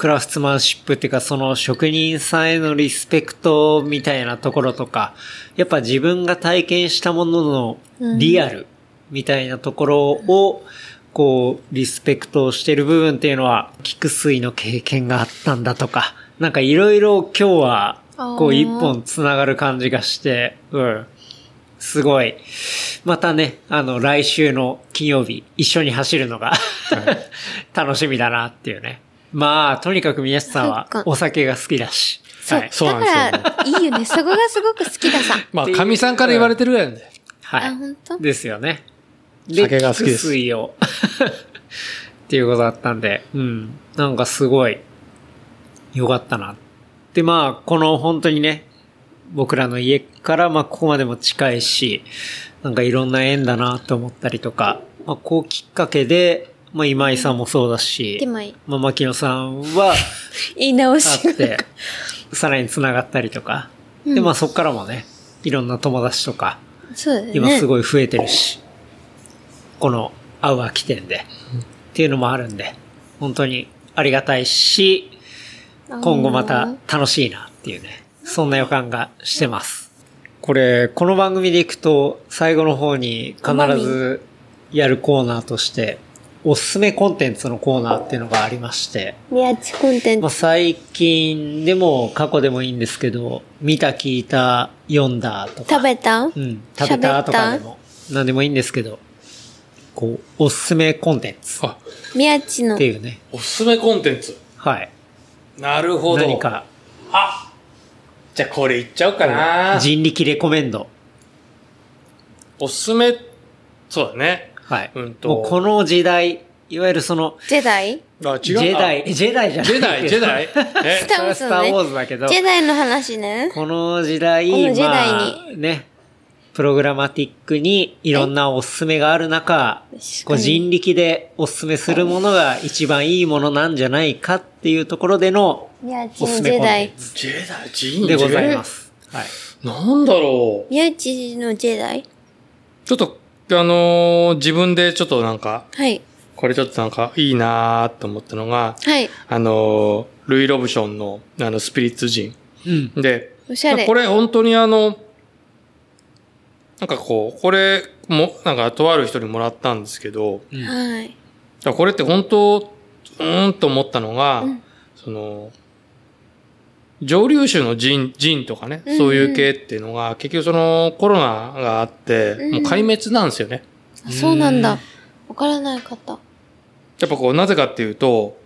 クラフトマンシップっていうか、その職人さんへのリスペクトみたいなところとか、やっぱ自分が体験したもののリアルみたいなところを、こう、リスペクトしてる部分っていうのは、菊水の経験があったんだとか、なんかいろいろ今日は、こう一本繋がる感じがして、うん。すごい。またね、あの、来週の金曜日、一緒に走るのが、[laughs] 楽しみだなっていうね。まあ、とにかく宮下さんはお酒が好きだし。そう。はい。そうなんですよねだから、いいよね。そこがすごく好きださ。[laughs] まあ、神さんから言われてるぐらいなんで。はい。あ本当？ですよね。酒が好きです菊水を。[laughs] っていうことだったんで、うん。なんかすごい、よかったな。で、まあ、この本当にね、僕らの家から、まあ、ここまでも近いし、なんかいろんな縁だなと思ったりとか、まあ、こうきっかけで、まあ、今井さんもそうだし、でもいい。まあ、牧野さんは、[laughs] 言い直あし。って、さらに繋がったりとか。で、まあそっからもね、いろんな友達とか、ね。今すごい増えてるし、この、アウア起点で、っていうのもあるんで、本当にありがたいし、今後また楽しいなっていうね、そんな予感がしてます。これ、この番組でいくと、最後の方に必ずやるコーナーとして、おすすめコンテンツのコーナーっていうのがありまして、宮地コンテンまあ、ツ。最近でも過去でもいいんですけど、見た、聞いた、読んだとか。食べた？うん、食べたとかでも、なんでもいいんですけど、こう、おすすめコンテンツっあ、宮地のて。いうね。おすすめコンテンツ。はい。なるほど。何。か、あじゃあこれいっちゃおうかな。人力レコメンド。おすすめ、そうだね。はい。うんともうこの時代、いわゆるその、ジェダイ？あ、違う。ジェダイ、ジェダイじゃないジェダイ、ジェダイ。[laughs] え？スターウォーズスターウォー。ズだけど、ジェダイの話ね。この時代、この時代まあ、ね、プログラマティックにいろんなおすすめがある中、こう人力でおすすめするものが一番いいものなんじゃないかっていうところでのおすのジェダイすめコンテン。ツジェダイ、ジンでございま。す。はい。なんだろう。宮地のジェダイ？ちょっと、あのー自分でちょっとなんか、はい。これちょっとなんかいいなーって思ったのが、はい。あのールイ・ロブションの、あの、スピリッツ人。うん。で、おしゃれこれ本当にあの、なんかこう、これも、なんかとある人にもらったんですけど、うんはい。これって本当、うーんと思ったのが、うんその、上流種の人、人とかね、うんうんそういう系っていうのが、結局そのコロナがあって、うんもう壊滅なんですよね。あそうなんだ。わからない方。やっぱこう、なぜかっていうと、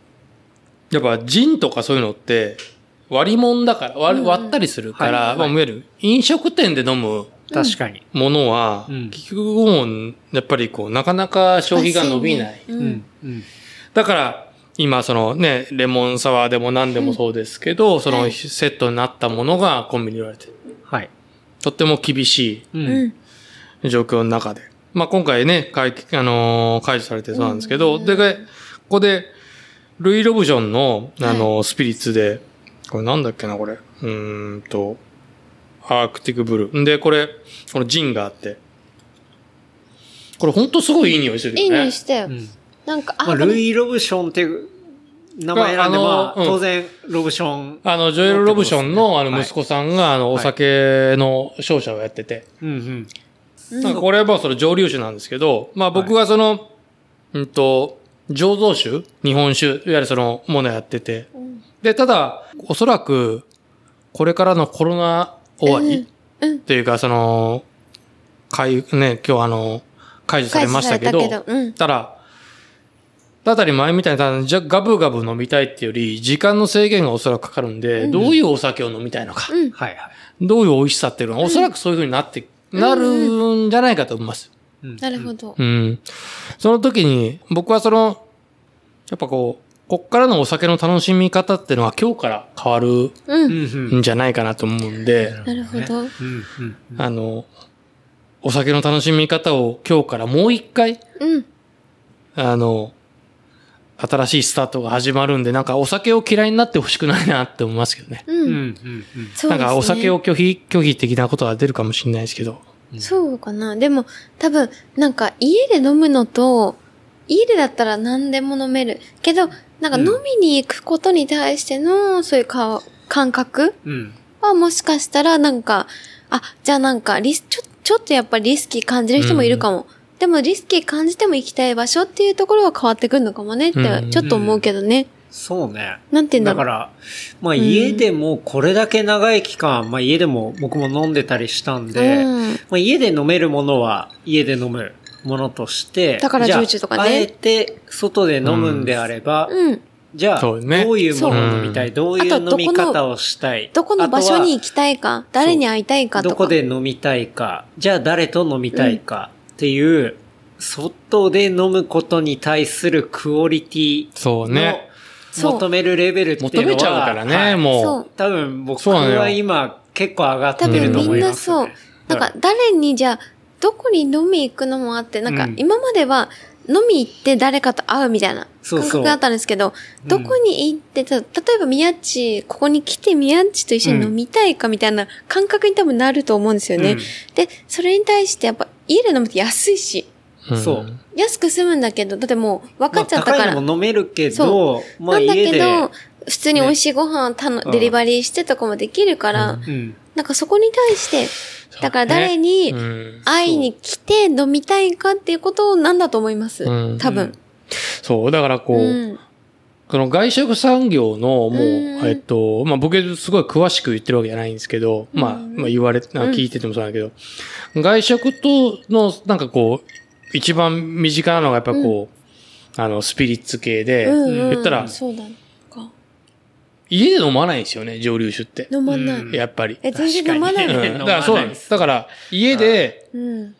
やっぱジンとかそういうのって、割り物だから、割うんうん割ったりするから、はいはいまあ、いわゆる飲食店で飲む確かに。ものは、うん結局もう、やっぱりこう、なかなか消費が伸びない。う。うんん。うん。だから、今そのね、レモンサワーでも何でもそうですけど、そのはいセットになったものがコンビニに売られてる。はい。とっても厳しう。うんん。い状況の中で。まあ今回ね、解あのー解除されてそうなんですけど、で、ここで、ルイ・ロブジョンの、あのースピリッツで、これなんだっけな、これ。うーんと、アークティックブルー。んで、これ、このジンがあって。これほんとすごいいい匂いするよね。いい匂いしたよう。ん。なんか、まあ、ルイ・ロブションっていう名前なんで、まあ、うん。当然、ロブション。あの、ジョエル・ロブションの、あの、はい息子さんが、あの、お酒の商社をやってて。うんうん。なんかこれはまあ、それ蒸留酒なんですけど、まあ僕はその、うんと、醸造酒日本酒いわゆるその、ものやってて。ん。で、ただ、おそらく、これからのコロナ終わり、うっていうか、その、解、ね、今日あの、解除されましたけど、たけどうん。ただ、たり前みたいな、じゃガブガブ飲みたいっていうより、時間の制限がおそらくかかるんで、どういうお酒を飲みたいのか、うん。はいはい。どういう美味しさっていうのは、おそらくそういう風になって、なるんじゃないかと思います。なるほど。うん。その時に、僕はその、やっぱこう、こっからのお酒の楽しみ方っていうのは今日から変わるう。うんんんじゃないかなと思うんで、なるほど。うんうんあの、お酒の楽しみ方を今日からもう一回、うん。あの、新しいスタートが始まるんで、なんかお酒を嫌いになってほしくないなって思いますけどね。うん。うんうんうんそうですね。なんかお酒を拒否、拒否的なことが出るかもしれないですけど。そうかな。でも、多分、なんか家で飲むのと、家でだったら何でも飲める。けど、なんか飲みに行くことに対しての、そういうか感覚うんはもしかしたらなんか、あ、じゃあなんかリス、ちょ、ちょっとやっぱりリスキー感じる人もいるかも。でもリスキー感じても行きたい場所っていうところは変わってくるのかもねってう、んちょっと思うけどね。そうね。なんて言うんだろう。だから、まあ家でもこれだけ長い期間、まあ家でも僕も飲んでたりしたんで、うんまあ家で飲めるものは家で飲むものとして、宝じゃあ焼酎とかねあえて外で飲むんであれば、うん。じゃあ、どういうものを飲みたい、そどういう飲み方をしたい？どこの場所に行きたいか、誰に会いたいかとか。どこで飲みたいか、じゃあ誰と飲みたいかっていう、外で飲むことに対するクオリティそうね。求めるレベルっていうのは求めちゃうからね、はいも。そうう。多分僕は今結構上がって多分るとみんな思います、ね。そう。なんか誰にじゃあ、どこに飲み行くのもあって、なんかうん今までは飲み行って誰かと会うみたいなそうそう。感覚があったんですけど、うん。どこに行ってた、例えば宮地、ここに来て宮地と一緒に飲みたいかみたいな感覚に多分なると思うんですよね。うん。で、それに対してやっぱ家で飲むって安いし、ん。そう。安く済むんだけど、だってもう分かっちゃったから。まあ高いのも飲めるけどそ、まあなんだ家で、けど、普通に美味しいご飯をたの、うん。デリバリーしてとかもできるから、うん。なんかそこに対して、だから誰にうん。会いに来て飲みたいかっていうことなんだと思います。うん。多分。そう、だからこう、うん。この外食産業のもう、うんえっと、まあ僕すごい詳しく言ってるわけじゃないんですけど、まあ、まあ言われ、あ聞いててもそうだけど、外食との、なんかこう、一番身近なのがやっぱこう、あの、スピリッツ系で、うんうん。言ったら、そうだか。家で飲まないんですよね、蒸留酒って。飲まない。うんやっぱり。え、全然飲まないうんだからそうなんです。だから、家で、うん。いわ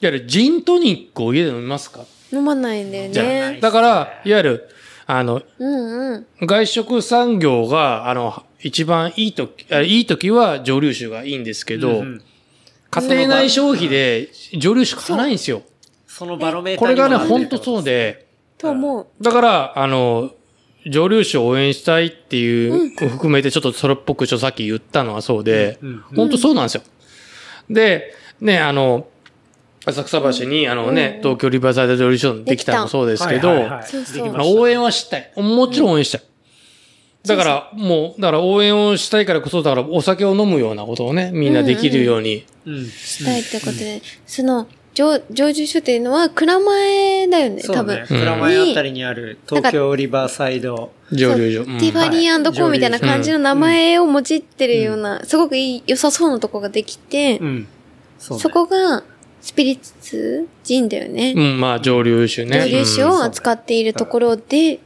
ゆるジントニックを家で飲みますか？飲まないんだよじゃあね。だから、いわゆる、あの、うんうん。外食産業が、あの、一番いいとき、あいいときは蒸留酒がいいんですけど、うん家庭内消費で蒸留酒買わないんですよ。そのバロメーターこれがね、ほんとそうで、と思う。だから、あの、蒸留酒を応援したいっていう、含めてちょっとそれっぽくちょっとさっき言ったのはそうで、うんうん本当そうなんですよ。で、ね、あの、浅草橋に、あのね、東京リバーサイド蒸留所できたのもそうですけど、応援はしたい。もちろん応援したい。だから、もう、だから応援をしたいからこそ、だからお酒を飲むようなことをね、みんなできるように。うん。したいってことで、その、上、上住所っていうのは、蔵前だよね、多分そうね。。蔵前あたりにある東京リバーサイド。蒸留所。ティファニーコーみたいな感じの名前を用いてるような、すごくいい、良さそうなとこができて、うん。そうねそこが、スピリッツジンだよね。うん、まあ、蒸留酒ね。蒸留酒を扱っているところで、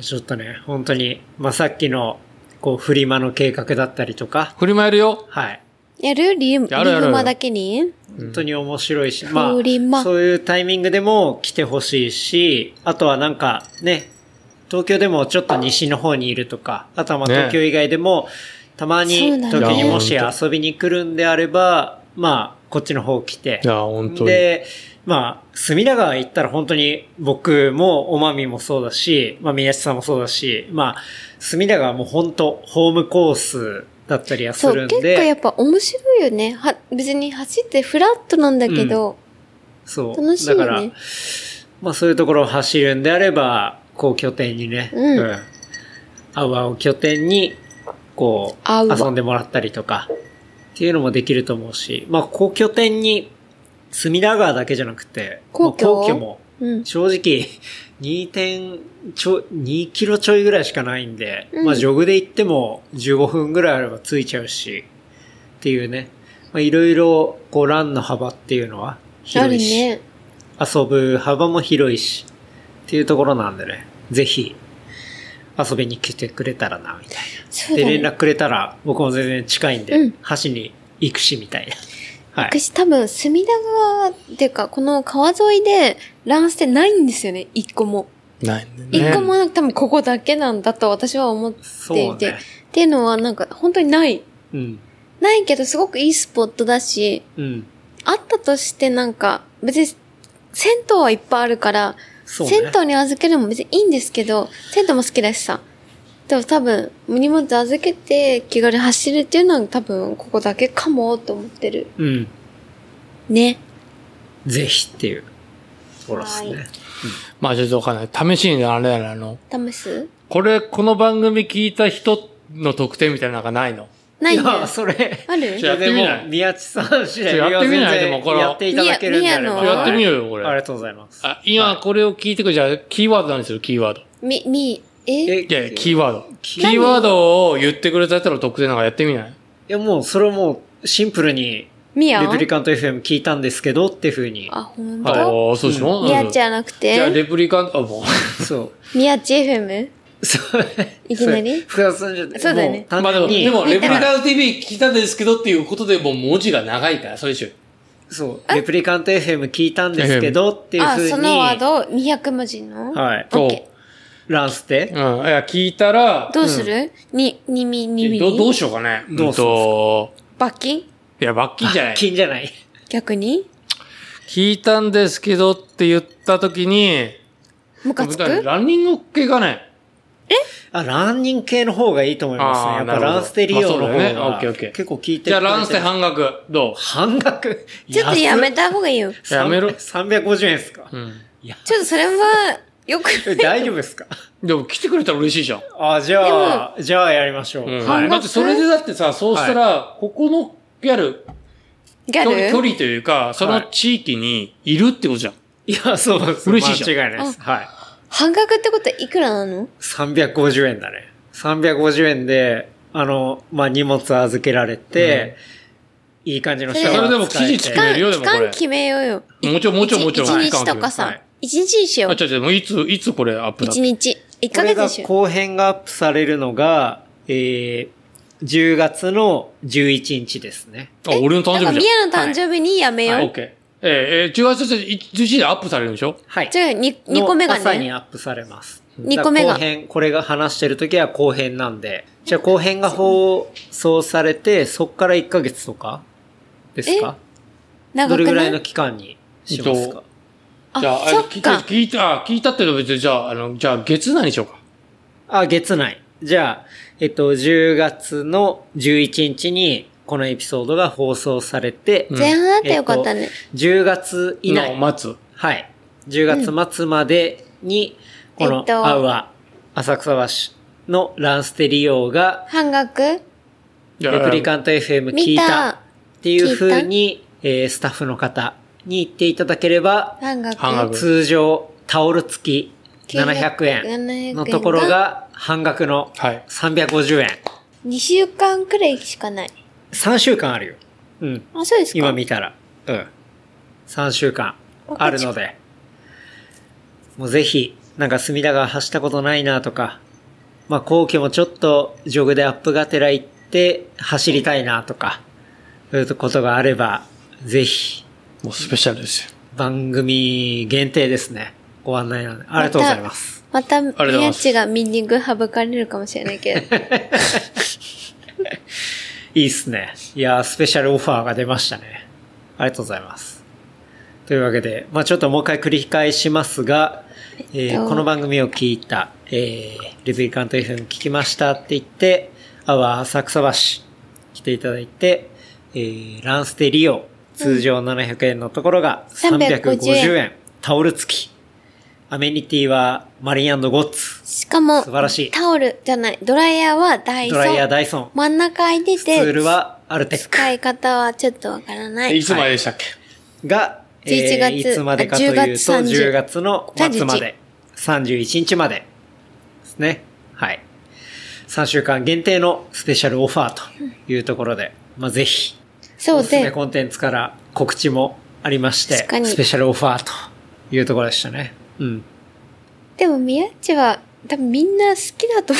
ちょっとね、本当に、まあ、さっきの、こう、フリマの計画だったりとか、振り回るよ。はい。やる？リウリやるやるウマだけに？本当に面白いし、まあ、そういうタイミングでも来てほしいし、あとはなんかね、東京でもちょっと西の方にいるとか、あとはまあね。東京以外でも、たまに東京にもし遊びに来るんであれば、まあ、こっちの方来て。い、や、本当に。で、まあ、隅田川行ったら本当に僕もおまみもそうだし、まあ宮下さんもそうだし、まあ、隅田川も本当ホームコースだったりはすそう、るん結構やで、っぱ面白いよね。は、別に走ってフラットなんだけど、そう。楽しいよね。だから、まあそういうところを走るんであれば、こう拠点にね、うん。アウアを拠点に、こう、遊んでもらったりとか、っていうのもできると思うし、まあ、こう拠点に、隅田川だけじゃなくて、皇居まあ皇居も、うん。正直、2点ちょ、2キロちょいぐらいしかないんで、うんまあ、ジョグで行っても15分ぐらいあれば着いちゃうし、っていうね、まあ、いろいろ、こう、ランの幅っていうのはあ広いし、るね。遊ぶ幅も広いし、っっていうところなんでね、ぜひ遊びに来てくれたらな、みたいな。ね。連絡くれたら僕も全然近いんで、うん橋に行くし、みたいな。はい。私多分、隅田川っていうか、この川沿いで、ランステないんですよね、一個も。ないんだね。一個もなく多分ここだけなんだと私は思っていて。ねっていうのはなんか本当にない。うん。ないけどすごくいいスポットだし、うん。あったとしてなんか、別に、銭湯はいっぱいあるから、そうね。銭湯に預けるのも別にいいんですけど、銭湯も好きだしさ。でも多分、荷物預けて気軽に走るっていうのは多分ここだけかもと思ってる。うん。ね。ぜひっていうところですはね。まあちょっとわかんない。試しにあれだな、あの、試す？これ、この番組聞いた人の特典みたいなのがないの？ないんだよや、。それ、ある？じゃあやってみないでも宮地さん次第ちょやってみない？でもこれやっていただけるんであれば。みややってみようよ、これ。ありがとうございます。あ、今これを聞いてくる。じゃあ、キーワード何するキーワード。み、み、え？え？いやいや、キーワード。キ何ーワードを言ってくれた人の特典なんかやってみない？いや、もう、それをもう、シンプルに、みやレプリカント FM 聞いたんですけどっていうふうに。あ、ほんああとー、そうでしょ？みやちじゃなくじゃあ、て、レプリカント、あ、もそう。みやち FM? そう。いきなり？福田さんじゃそうだよね。まあでも、単純にでも、レプリカント TV 聞いたんですけどっていうことでもう文字が長いから、それでしょ。そう。レプリカント FM 聞いたんですけどっていうあ、ふうに。そのワード？200文字の？はい。オッケランステ？うん。いや、聞いたら、どうする？に、にみ、にみ？どどうしようかね。どうする？と、罰金？いや、罰金じゃない。金じゃない。逆に？聞いたんですけどって言ったときに、ムカつく？ランニング系がね、あ、ランニング系の方がいいと思いますね。やっぱランステ利用の方まあそうだよね。オッがケーオッケー。結構聞いてじゃあランステ半額、ど半額？ちょっとやめた方がいいよ。やめろ。350円ですか？ううん。いや、ちょっとそれは、よくえ大丈夫ですか？[laughs] でも来てくれたら嬉しいじゃん。あ、じゃあ、じゃあやりましょう。うん。はい。だってそれでだってさ、そうしたら、ここのギャル、ギャル？距離距離というか、その地域にいるってことじゃん。いや、そうです。嬉しいじゃん間違いないです。はい。半額ってことはいくらなの？350円だね。350円で、あの、まあ、荷物預けられて、いい感じのシャワーそれでも期日決めるよでもこれ期間決めようよ。もちろんもちろんもちろん一日とかはさい。一日にしよあ、う。違う違う、もういつ、いつこれアップだ一日。一ヶ月にしよう。後編がアップされるのが、えー、10月の11日ですね。あ、俺の誕生日じミヤの誕生日にやめゃん。オよッケー。えー、えー、10月11日でアップされるんでしょ？はい。う。違う、に二個目がの朝にね。アップされます。二個目が後編、これが話してる時は後編なんで、じゃあ後編が放送されて、そっから1ヶ月とかですか？どれぐらいの期間にしますか？あじゃあ、あ聞いた、か。聞いた、あ聞いたってのは別に、じゃあ、あの、じゃあ、月何にしようか？あ、月内。じゃあ、えっと、10月の11日に、このエピソードが放送されて、うん前半だってよかったね。10月以内。の待つ。はい。10月末までに、このえっとアウア、浅草橋のランステ利用が、半額？レプリカント FM 聞いたっていう風に、えースタッフの方に言っていただければ、半額。通常タオル付き700円のところが半額のはい。350円。2週間くらいしかない。3週間あるよ。うん。あ、そうですか今見たら。うん。3週間あるので。もうぜひ、なんか隅田川走ったことないなとか、まあ後期もちょっとジョグでアップがてら行って走りたいなとか、そういうことがあれば、ぜひ、もうスペシャルですよ。番組限定ですね。ご案内なんで。ありがとうございます。また、とうございます宮地がミーニング省かれるかもしれないけど。[laughs] いいっすね。いやー、スペシャルオファーが出ましたね。ありがとうございます。というわけで、まあちょっともう一回繰り返しますが、えーえっとこの番組を聞いた、えー、レプリカント FM 聞きましたって言って、アワー浅草橋来ていただいて、えー、ランステ利用、通常700円のところが350 350円、タオル付き。アメニティはマリンゴッツ、しかも、素晴らしいタオルじゃない、ドライヤーはダイソン。ドライヤーダイソン、真ん中空いてツールて、はアルテック。使い方はちょっとわからない。いつまででしたっけ？が、11月いつまでかというと、あ10月30 10月の末まで、31日までですね。はい。3週間限定のスペシャルオファーというところで、まあ、ぜひ、そうおすすめで、コンテンツから告知もありましてスペシャルオファーというところでしたね。うん。でも、宮地は多分みんな好きだと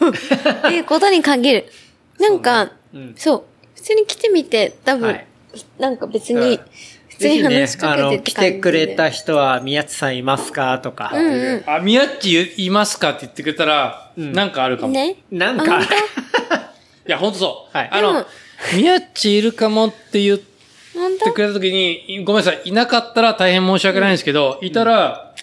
思う。っていうことに限る。[laughs] なんか、うん。そう。普通に来てみて、多分、はいなんか別うんに、普通にぜひね話し、かあの、来てくれた人。人は、宮地さんいますかとか。うんうん。あ、宮っちいますかって言ってくれたら、うんなんかあるかも。いね。なんかあ本、[laughs] や、ほんとそう。はいあの宮っちいるかもって言ってくれた時に、ごめんなさい、いなかったら大変申し訳ないんですけど、いたら、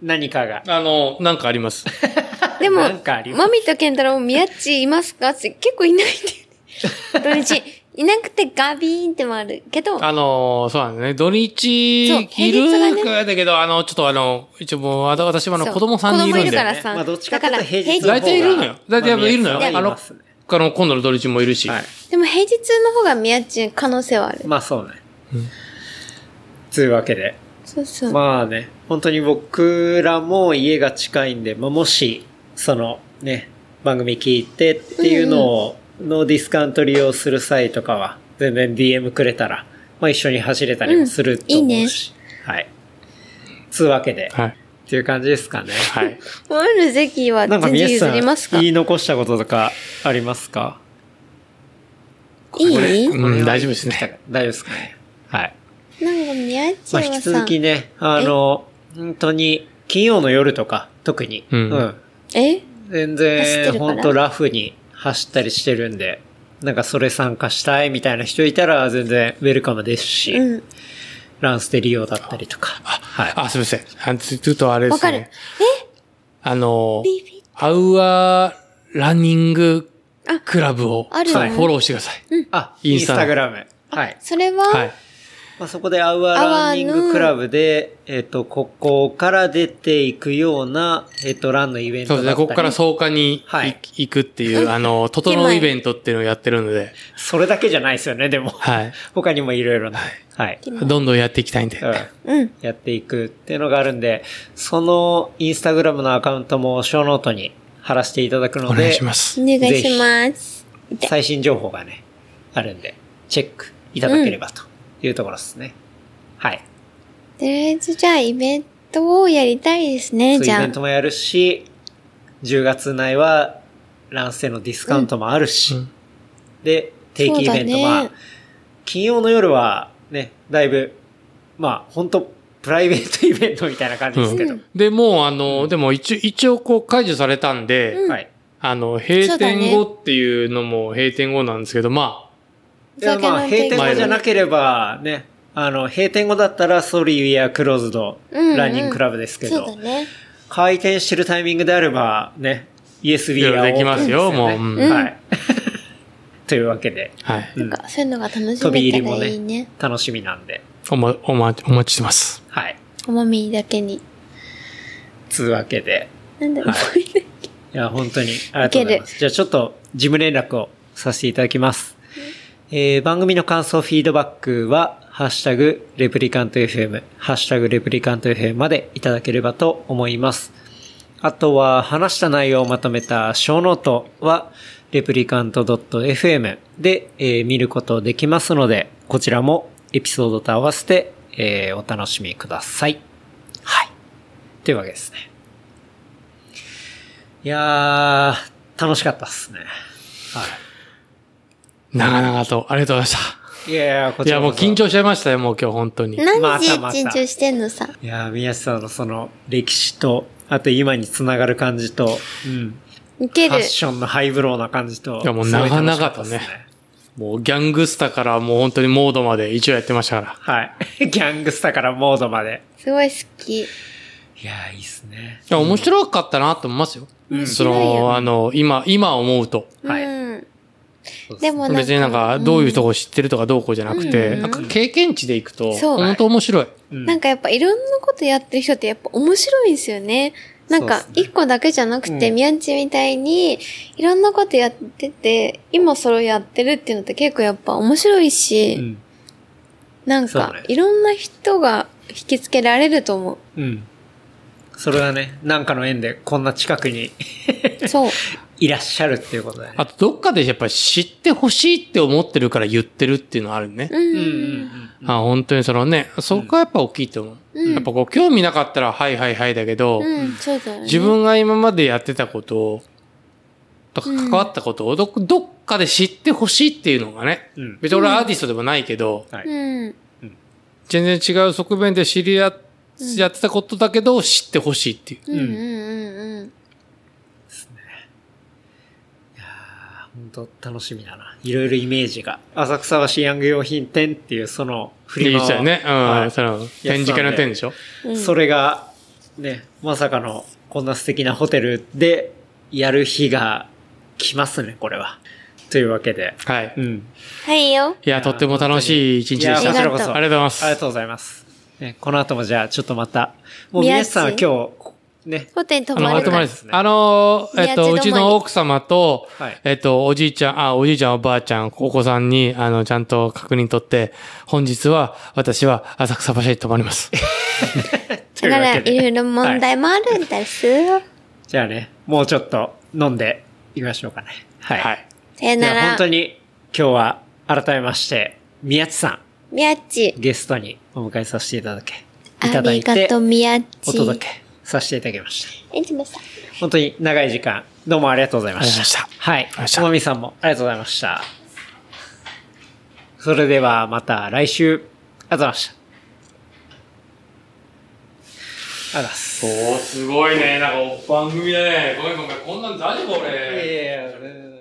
何かが。あの、なんかあります。[laughs] でも、マミとケンタロウも宮地いますか？って結構いないんだよね。[laughs] 土日。いなくてガビーンってもあるけど、あの、そうなんだね。土日、いるかだけど、あの、ちょっとあの、一応もう、わた私はあの、子供さん人いるんで。子供いるからさまあ、どっちかというとだから平日の方が。大体いるのよ大体やっぱいるのよまああのいますねあの、今度の土日もいるし。はい。でも平日の方が宮地可能性はある。まあそうね。つうわけで。そうそう。まあね、本当に僕らも家が近いんで、まあもし、そのね、番組聞いてっていうのを、のディスカウント利用する際とかは、全然 DM くれたら、まあ一緒に走れたりもすると思うし。はい。つうわけで、はい。っていう感じですかね。はい。[laughs] ある席はなんか全然譲りますか？ん、言い残したこととかありますか？いい？うん大丈夫ですね。大丈夫ですかね？はい。なんか宮地まあ、はさ、引き続きね、あの、本当に、金曜の夜とか、特に、うんえ？全走って然、本当ラフに走ったりしてるんで、なんかそれ参加したいみたいな人いたら、全然ウェルカムですし、うん。ランステ利用だったりとか。はい。あ、すみません。あちょっとあれでわかる。すね。あの、アウアーランニングあクラブをフォローしてください。あ、インスインスタタグラム。はい。それは、はい。まあ、そこでアウアーランニングクラブで、えっ、と、ここから出ていくような、えっ、と、ランのイベントそうですね。ここから草加に行くっていう、[laughs] あの、整うイベントっていうのをやってるので、それだけじゃないですよね、でも。はい。[laughs] 他にもいろいろな。はい。どんどんやっていきたいんで。うん。うん。やっていくっていうのがあるんで、そのインスタグラムのアカウントもショーノートに貼らせていただくので、お願いします。お願いします。で最新情報がね、あるんで、チェックいただければというところですね。はい。とりあえずじゃあイベントをやりたいですね、じゃあ。イベン。トもやるし、10月内はランステのディスカウントもあるし、うん。で、定期イベント、ねまあ、金曜の夜はね、だいぶ、まあ、本当プライベートイベントみたいな感じですけど、で、もうあの、でも一応、一応こう解除されたんで、はい。あの、閉店後っていうのも閉店後なんですけど、まいやまあ、閉店後じゃなくければ、ね、あの、閉店後だったら、ソリーやクローズド、ランニングクラブですけど、そうだね。開店してるタイミングであれば、ね、イエスビーいろいろできますよもうはい。[laughs] というわけで、あ、はい。うんなんかそういうのが楽し飛び入りもねらいいね。楽しみなんで、おま、おま、お待ちしてます。はい。おまみだけに。つうわけで、なんだろう、はいいや、本当にありがとうございます。じゃあちょっと事務連絡をさせていただきます。えー番組の感想、フィードバックは、ハッシュタグ、レプリカント FM、ハッシュタグ、レプリカント FM までいただければと思います。あとは、話した内容をまとめた小ノートは、レプリカント .fm で、えー見ることできますので、こちらもエピソードと合わせて、えーお楽しみください。はい。というわけですね。いやー、楽しかったっすね。はい長々と、ありがとうございましい。いやいや、こた。いや、もう緊張しちゃいましたよ、もう今日本当に。何時緊張してんのさ？いやー、宮下さんのその歴史と、あと今につながる感じと、うん。ウケるファッ。ションのハイブローな感じと。いやもう長々とねもうギャングスタからもう本当にモードまで一応やってましたから。はい。[laughs] ギャングスタからモードまで。すごい好き。いやー、いいっすね。いや、面白かったなと思いますよ。うんその、あの、今、今思うと。はいでもなんか。別になんか、どういうとこ知ってるとかどうこうじゃなくて、うんなんか経験値でいくと、そう本当面白い。うんなんかやっぱいろんなことやってる人ってやっぱ面白いんですよね。なんか一個だけじゃなくて、うん宮地みたいにいろんなことやってて、今それをやってるっていうのって結構やっぱ面白いし、うん。なんかいろんな人が引きつけられると思うん。それはね、なんかの縁でこんな近くにう。そう。[laughs] いらっしゃるっていうことだよね。あと、どっかでやっぱり知ってほしいって思ってるから言ってるっていうのはあるね。うん。うんうんうん。あ本当にそのね、そこはやっぱ大きいと思う。うんやっぱこう、興味なかったら、はいはいはいだけど、うん、そうだよね。自分が今までやってたことを、とか関わったことをど、どっかで知ってほしいっていうのがね、うん別に俺はアーティストでもないけど、はい。うん。全然違う側面で知り合っ、やってたことだけど、知ってほしいっていう。うんうんうんうん。本当楽しみだな。いろいろイメージが。浅草橋ヤング用品店っていうそのフリマを言ってたよね。うん。はいその、展示会の点でしょ？うんそれが、ね、まさかのこんな素敵なホテルでやる日が来ますね、これは。というわけで。はい。うん。はいよ。いや、とっても楽しい一日でした。こちらこそ。あありがとうございますありがとうございます。ね、この後もじゃあ、ちょっとまた、もう皆さんは宮今日、ね、ホテル泊あの、まるからまとまりです。あの、えっと、う宮地ちの奥様とはい、えっと、おじいちゃん、あ、おじいちゃん、おばあちゃん、お子さんに、あの、ちゃんと確認取って、本日は、私は浅草橋に泊まります。[laughs] とだから、いろいろ問題もあるんですよ。じゃあね、もうちょっと飲んでいきましょうかね。はい。はい。さよなら本。当に今日は改めまして、宮地さん、みやっち。ゲストにお迎えさせていただけ、いあただいてりがとう、、みやっち。お届けさせていただきました。え、しました。本当に長い時間、どうもありがとうございました。ありがとうございまはい。りがとうございましたともみさんもありがとうございました。それではまた来週、ありがとうございました。ありがとうございます。おー、すごいね。なんか、番組だね。ごめんごめん。こんなん大丈夫いやいやいや